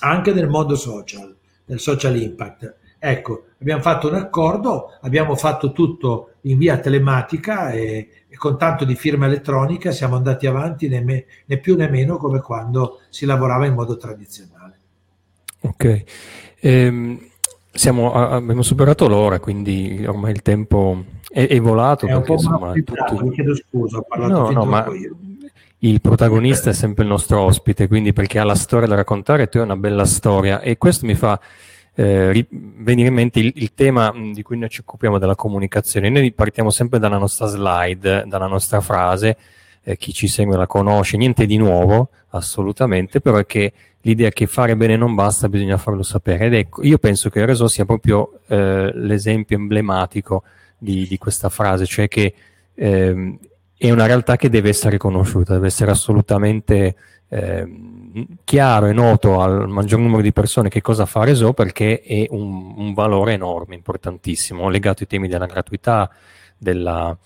anche nel mondo social, nel social impact. Ecco, abbiamo fatto un accordo, abbiamo fatto tutto in via telematica e, e con tanto di firma elettronica siamo andati avanti né, me, né, più né meno come quando si lavorava in modo tradizionale. Ok, ehm, siamo, abbiamo superato l'ora, quindi ormai il tempo è, è volato. È po' insomma, tutto... mi chiedo scusa, ho parlato no, no, ma io. Il protagonista è sempre il nostro ospite, quindi perché ha la storia da raccontare, tu hai una bella storia e questo mi fa eh, venire in mente il, il, tema di cui noi ci occupiamo della comunicazione. Noi partiamo sempre dalla nostra slide, dalla nostra frase, eh, chi ci segue la conosce, niente di nuovo, assolutamente, però è che l'idea che fare bene non basta, bisogna farlo sapere. Ed ecco, io penso che il Reso sia proprio eh, l'esempio emblematico di, di, questa frase, cioè che ehm, è una realtà che deve essere conosciuta, deve essere assolutamente eh, chiaro e noto al maggior numero di persone che cosa fa Reso perché è un, un valore enorme, importantissimo, legato ai temi della gratuità, della,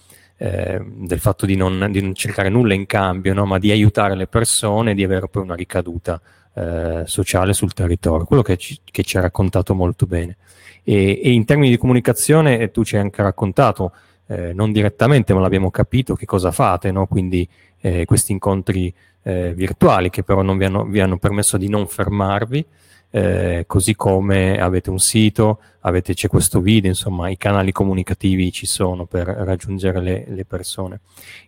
eh, del fatto di non, di non, cercare nulla in cambio, no? ma di aiutare le persone e di avere poi una ricaduta eh, sociale sul territorio, quello che ci, che ci ha raccontato molto bene. E, e, in termini di comunicazione eh, tu ci hai anche raccontato, eh, non direttamente, ma l'abbiamo capito, che cosa fate, no? quindi eh, questi incontri virtuali che però non vi hanno, vi hanno, permesso di non fermarvi, eh, così come avete un sito, avete, c'è questo video, insomma i canali comunicativi ci sono per raggiungere le, le persone.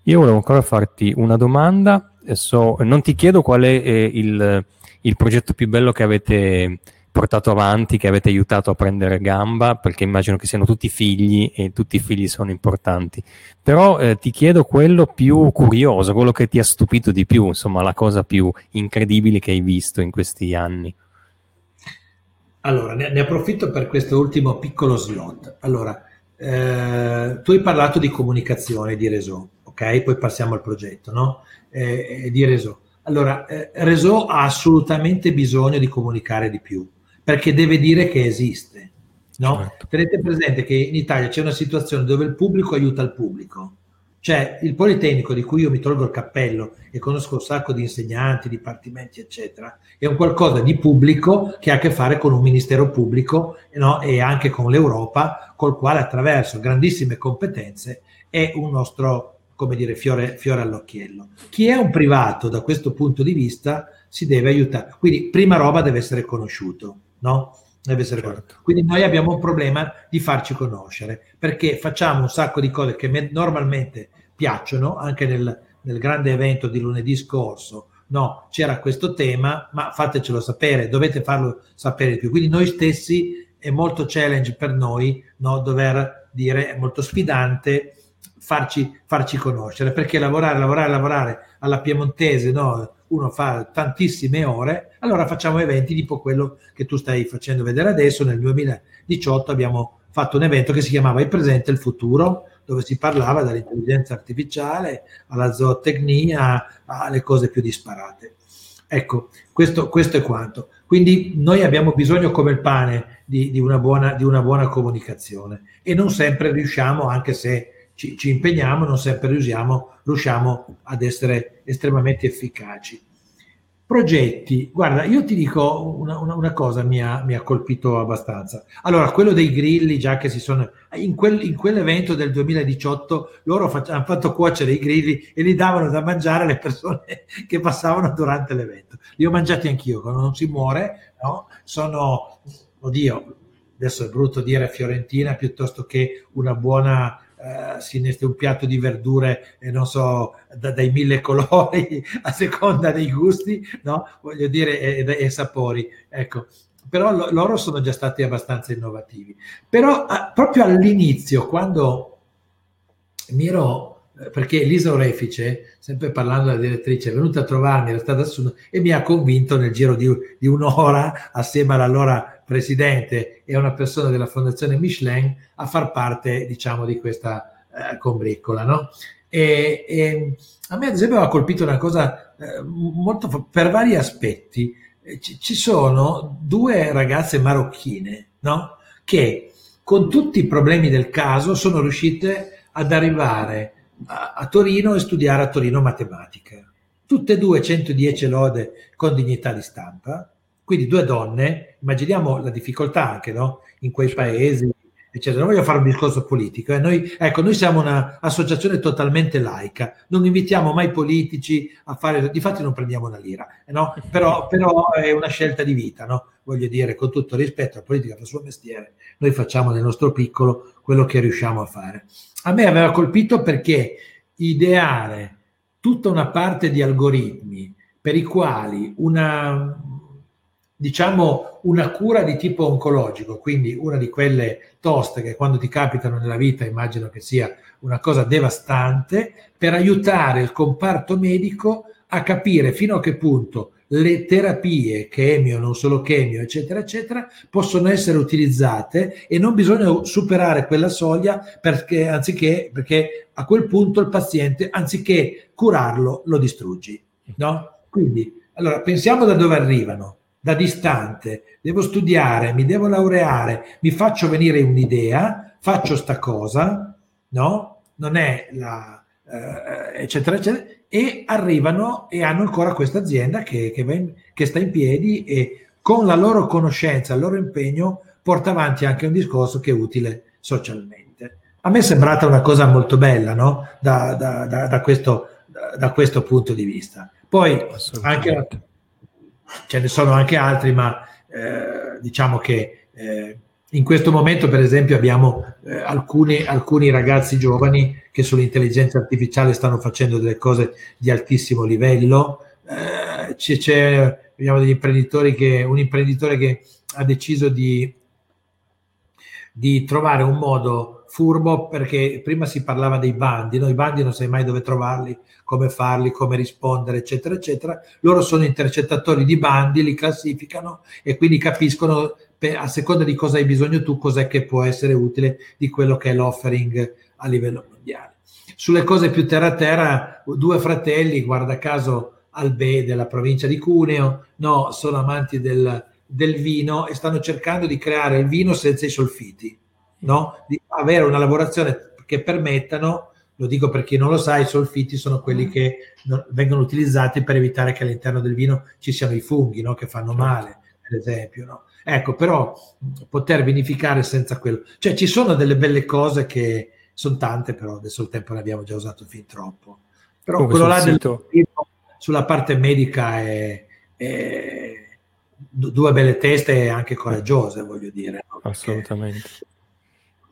Io volevo ancora farti una domanda, so, non ti chiedo qual è eh, il, il progetto più bello che avete portato avanti, che avete aiutato a prendere gamba, perché immagino che siano tutti figli e tutti i figli sono importanti. Però eh, ti chiedo quello più curioso, quello che ti ha stupito di più, insomma, la cosa più incredibile che hai visto in questi anni. Allora, ne, ne approfitto per questo ultimo piccolo slot. Allora, eh, tu hai parlato di comunicazione di Reso, ok? Poi passiamo al progetto, no? Eh, di Reso. Allora, eh, Reso ha assolutamente bisogno di comunicare di più perché deve dire che esiste. No? Certo. Tenete presente che in Italia c'è una situazione dove il pubblico aiuta il pubblico. Cioè il Politecnico, di cui io mi tolgo il cappello e conosco un sacco di insegnanti, dipartimenti, eccetera, è un qualcosa di pubblico che ha a che fare con un ministero pubblico no? e anche con l'Europa, col quale attraverso grandissime competenze è un nostro, come dire, fiore, fiore all'occhiello. Chi è un privato da questo punto di vista si deve aiutare. Quindi prima roba deve essere conosciuto no? Deve essere certo. Quindi noi abbiamo un problema di farci conoscere perché facciamo un sacco di cose che me- normalmente piacciono, anche nel, nel grande evento di lunedì scorso. No, c'era questo tema, ma fatecelo sapere, dovete farlo sapere di più. Quindi noi stessi è molto challenge per noi no, dover dire, è molto sfidante farci, farci conoscere, perché lavorare, lavorare, lavorare alla piemontese, no, uno fa tantissime ore, allora facciamo eventi tipo quello che tu stai facendo vedere adesso. Nel 2018 abbiamo fatto un evento che si chiamava Il presente e il futuro, dove si parlava dall'intelligenza artificiale alla zootecnia, alle cose più disparate. Ecco, questo, questo è quanto. Quindi noi abbiamo bisogno come il pane di, di, una, buona, di una buona comunicazione e non sempre riusciamo, anche se ci, ci impegniamo, non sempre riusciamo, riusciamo ad essere estremamente efficaci. Progetti, guarda, io ti dico una, una, una cosa mi ha, mi ha, colpito abbastanza. Allora, quello dei grilli, già che si sono in, quel, in quell'evento del 2018, loro fac, hanno fatto cuocere i grilli e li davano da mangiare alle persone che passavano durante l'evento. Li ho mangiati anch'io, non si muore, no? Sono, oddio, adesso è brutto dire fiorentina piuttosto che una buona eh, si innesta un piatto di verdure, eh, non so, da, dai mille colori a seconda dei gusti, no? Voglio dire, e, e sapori. Ecco, però lo, loro sono già stati abbastanza innovativi. Però a, proprio all'inizio, quando mi ero eh, perché Elisa Orefice, sempre parlando della direttrice, è venuta a trovarmi, era stata su, e mi ha convinto nel giro di, di un'ora, assieme all'allora presidente e una persona della Fondazione Michelin a far parte, diciamo, di questa, eh, combriccola, no? E, e, a me ad esempio ha colpito una cosa eh, molto per vari aspetti. Eh, ci, ci, sono due ragazze marocchine, no? Che con tutti i problemi del caso sono riuscite ad arrivare a, a Torino e studiare a Torino matematica. Tutte e due 110 lode con dignità di stampa, quindi due donne, immaginiamo la difficoltà anche no? in quei paesi, eccetera. Non voglio fare un discorso politico. Eh. Noi, ecco, noi siamo un'associazione totalmente laica, non invitiamo mai politici a fare, difatti non prendiamo una lira, eh, no? però, però, è una scelta di vita, no? voglio dire, con tutto rispetto, la politica fa il suo mestiere, noi facciamo nel nostro piccolo quello che riusciamo a fare. A me aveva colpito perché ideare tutta una parte di algoritmi per i quali una, diciamo, una cura di tipo oncologico, quindi una di quelle toste che quando ti capitano nella vita immagino che sia una cosa devastante, per aiutare il comparto medico a capire fino a che punto le terapie, chemio, non solo chemio, eccetera, eccetera, possono essere utilizzate e non bisogna superare quella soglia perché, anziché, perché a quel punto il paziente, anziché curarlo, lo distruggi. No? Quindi, allora, pensiamo da dove arrivano. Da distante, devo studiare, mi devo laureare, mi faccio venire un'idea, faccio sta cosa, no? Non è la, eh, eccetera, eccetera, e arrivano e hanno ancora questa azienda che, che, ven, che sta in piedi e con la loro conoscenza, il loro impegno, porta avanti anche un discorso che è utile socialmente. A me è sembrata una cosa molto bella, no? Da, da, da, da questo, questo, punto di vista. Poi anche, ce ne sono anche altri, ma eh, diciamo che eh, in questo momento, per esempio, abbiamo eh, alcuni, alcuni, ragazzi giovani che sull'intelligenza artificiale stanno facendo delle cose di altissimo livello. Eh, c'è, c'è, abbiamo degli imprenditori che, un imprenditore che ha deciso di, di trovare un modo furbo perché prima si parlava dei bandi, no? i bandi non sai mai dove trovarli, come farli, come rispondere, eccetera, eccetera. Loro sono intercettatori di bandi, li classificano e quindi capiscono per, a seconda di cosa hai bisogno tu, cos'è che può essere utile di quello che è l'offering a livello mondiale. Sulle cose più terra a terra, due fratelli, guarda caso Albe della provincia di Cuneo, no, sono amanti del, del vino e stanno cercando di creare il vino senza i solfiti, no? di avere una lavorazione che permettano, lo dico per chi non lo sa, i solfiti sono quelli che non, vengono utilizzati per evitare che all'interno del vino ci siano i funghi no? che fanno certo. male, per esempio. No? Ecco, però poter vinificare senza quello. Cioè ci sono delle belle cose che sono tante, però adesso il tempo ne abbiamo già usato fin troppo. Però Come quello là del, sulla parte medica è, è, due belle teste anche coraggiose, voglio dire. No? Assolutamente.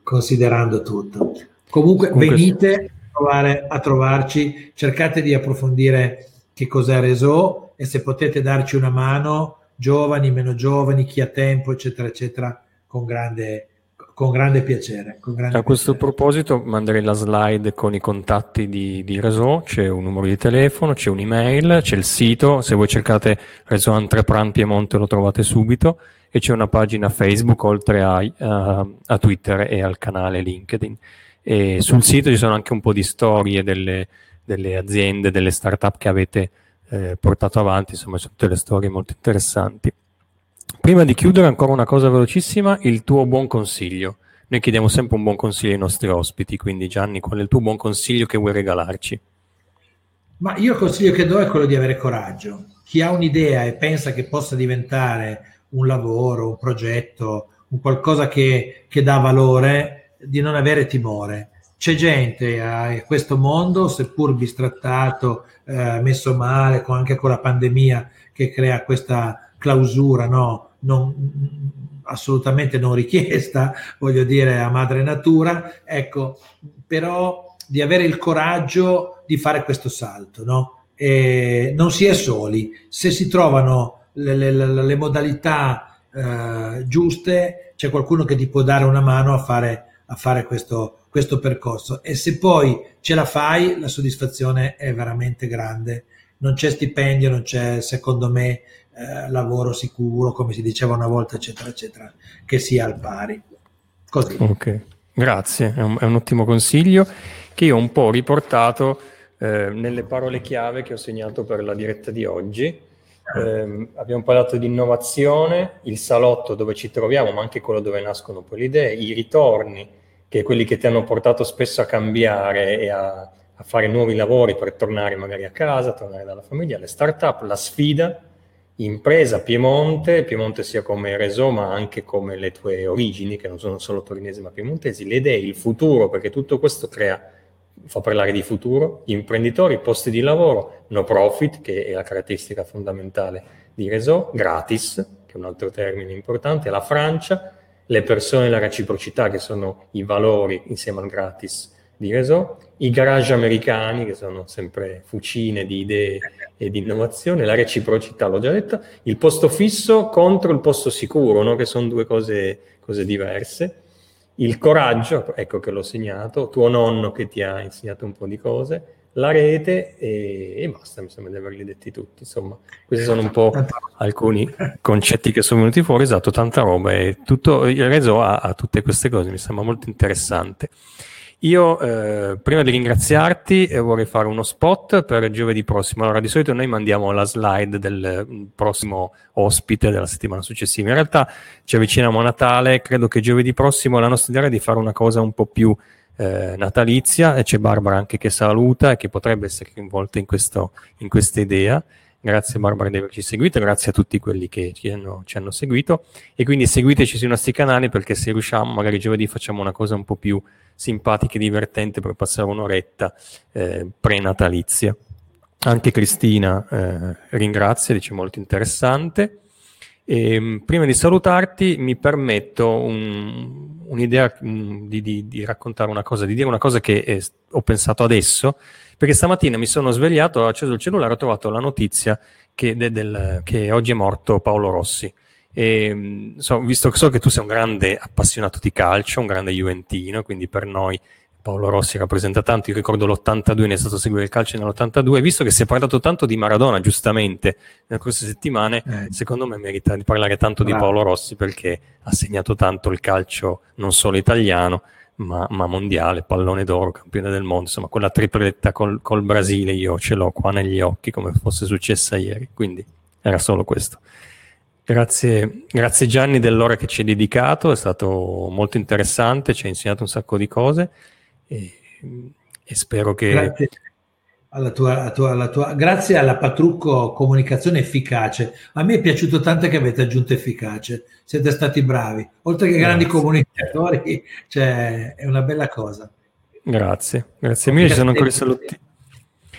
Considerando tutto. Comunque, Comunque venite sì. a, trovare, a trovarci, cercate di approfondire che cos'è Reso e se potete darci una mano giovani, meno giovani, chi ha tempo, eccetera, eccetera, con grande, con grande piacere. Con grande a questo proposito manderei la slide con i contatti di, di Reso, c'è un numero di telefono, c'è un'email, c'è il sito, se voi cercate Reso Entrepreneur Piemonte lo trovate subito e c'è una pagina Facebook oltre a, a, a Twitter e al canale LinkedIn. E sul sito ci sono anche un po' di storie delle, delle aziende, delle start-up che avete eh, portato avanti, insomma, sono tutte le storie molto interessanti. Prima di chiudere, ancora una cosa velocissima, il tuo buon consiglio. Noi chiediamo sempre un buon consiglio ai nostri ospiti, quindi Gianni, qual è il tuo buon consiglio che vuoi regalarci? Ma io il consiglio che do è quello di avere coraggio. Chi ha un'idea e pensa che possa diventare un lavoro, un progetto, un qualcosa che, che dà valore, di non avere timore c'è gente a eh, questo mondo, seppur bistrattato, eh, messo male, con, anche con la pandemia che crea questa clausura no? non, assolutamente non richiesta, voglio dire, a madre natura, ecco, però di avere il coraggio di fare questo salto, no? E non si è soli, se si trovano le, le, le modalità eh, giuste, c'è qualcuno che ti può dare una mano a fare, a fare questo, questo percorso. E se poi ce la fai la soddisfazione è veramente grande. Non c'è stipendio non c'è secondo me eh, lavoro sicuro come si diceva una volta eccetera eccetera che sia al pari. Così. Ok. Grazie, è un, è un, ottimo consiglio che io ho un po' riportato eh, nelle parole chiave che ho segnato per la diretta di oggi. Eh, abbiamo parlato di innovazione, il salotto dove ci troviamo, ma anche quello dove nascono poi le idee, i ritorni, che è quelli che ti hanno portato spesso a cambiare e a, a fare nuovi lavori per tornare magari a casa, tornare dalla famiglia, le start-up, la sfida, impresa Piemonte, Piemonte sia come Resò ma anche come le tue origini, che non sono solo torinesi ma piemontesi, le idee, il futuro, perché tutto questo crea, fa parlare di futuro, imprenditori, posti di lavoro, no profit, che è la caratteristica fondamentale di Resò, gratis, che è un altro termine importante, la Francia, le persone e la reciprocità, che sono i valori insieme al gratis di Resò, i garage americani, che sono sempre fucine di idee e di innovazione, la reciprocità, l'ho già detto, il posto fisso contro il posto sicuro, no? che sono due cose, cose diverse, il coraggio, ecco che l'ho segnato, tuo nonno che ti ha insegnato un po' di cose, la rete e, e, basta, mi sembra di averli detti tutti. Insomma, questi sono un po' alcuni concetti che sono venuti fuori, esatto, tanta roba e tutto il reso ha, ha tutte queste cose, mi sembra molto interessante. Io eh, prima di ringraziarti eh, vorrei fare uno spot per giovedì prossimo. Allora, di solito noi mandiamo la slide del mm, prossimo ospite della settimana successiva. In realtà ci avviciniamo a Natale, credo che giovedì prossimo la nostra idea è di fare una cosa un po' più eh, natalizia e c'è Barbara anche che saluta e che potrebbe essere coinvolta in, questo, in questa idea. Grazie Barbara di averci seguito, grazie a tutti quelli che ci hanno, ci hanno seguito e quindi seguiteci sui nostri canali perché se riusciamo magari giovedì facciamo una cosa un po' più simpatica e divertente per passare un'oretta eh, pre-natalizia. Anche Cristina eh, ringrazia, dice molto interessante. E, ehm, prima di salutarti mi permetto un, un'idea mm, di, di, di, raccontare una cosa, di dire una cosa che eh, ho pensato adesso, perché stamattina mi sono svegliato, ho acceso il cellulare, ho trovato la notizia che, de, del, che oggi è morto Paolo Rossi. E, so, visto che so che tu sei un grande appassionato di calcio, un grande juventino, quindi per noi Paolo Rossi rappresenta tanto, io ricordo l'82, ne è stato a seguire il calcio nell'82, visto che si è parlato tanto di Maradona, giustamente, nelle queste settimane, eh. secondo me merita di parlare tanto Bravo. di Paolo Rossi perché ha segnato tanto il calcio non solo italiano, ma, ma mondiale, pallone d'oro, campione del mondo, insomma quella tripletta col, col Brasile io ce l'ho qua negli occhi come fosse successa ieri, quindi era solo questo. Grazie, grazie Gianni dell'ora che ci hai dedicato, è stato molto interessante, ci hai insegnato un sacco di cose e, e spero che... Grazie. Alla tua, alla tua, alla tua, grazie alla Patrucco Comunicazione Efficace. A me è piaciuto tanto che avete aggiunto efficace, siete stati bravi. Oltre che grandi comunicatori, cioè, è una bella cosa. Grazie, grazie mille. Ci sono ancora i saluti,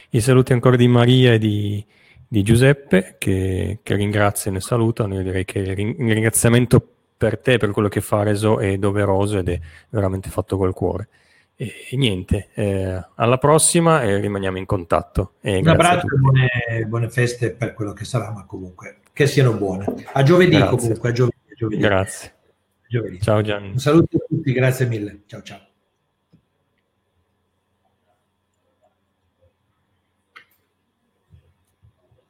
i saluti ancora di Maria e di, di Giuseppe che, che ringraziano e salutano. Io direi che il ringraziamento per te, per quello che fa Reso è doveroso ed è veramente fatto col cuore. E, e niente, eh, alla prossima e rimaniamo in contatto. E Un abbraccio e buone, buone, feste per quello che sarà, ma comunque che siano buone. A giovedì grazie. comunque, a giovedì. A giovedì. Grazie. Giovedì. Ciao Gianni. Un saluto a tutti, grazie mille. Ciao ciao.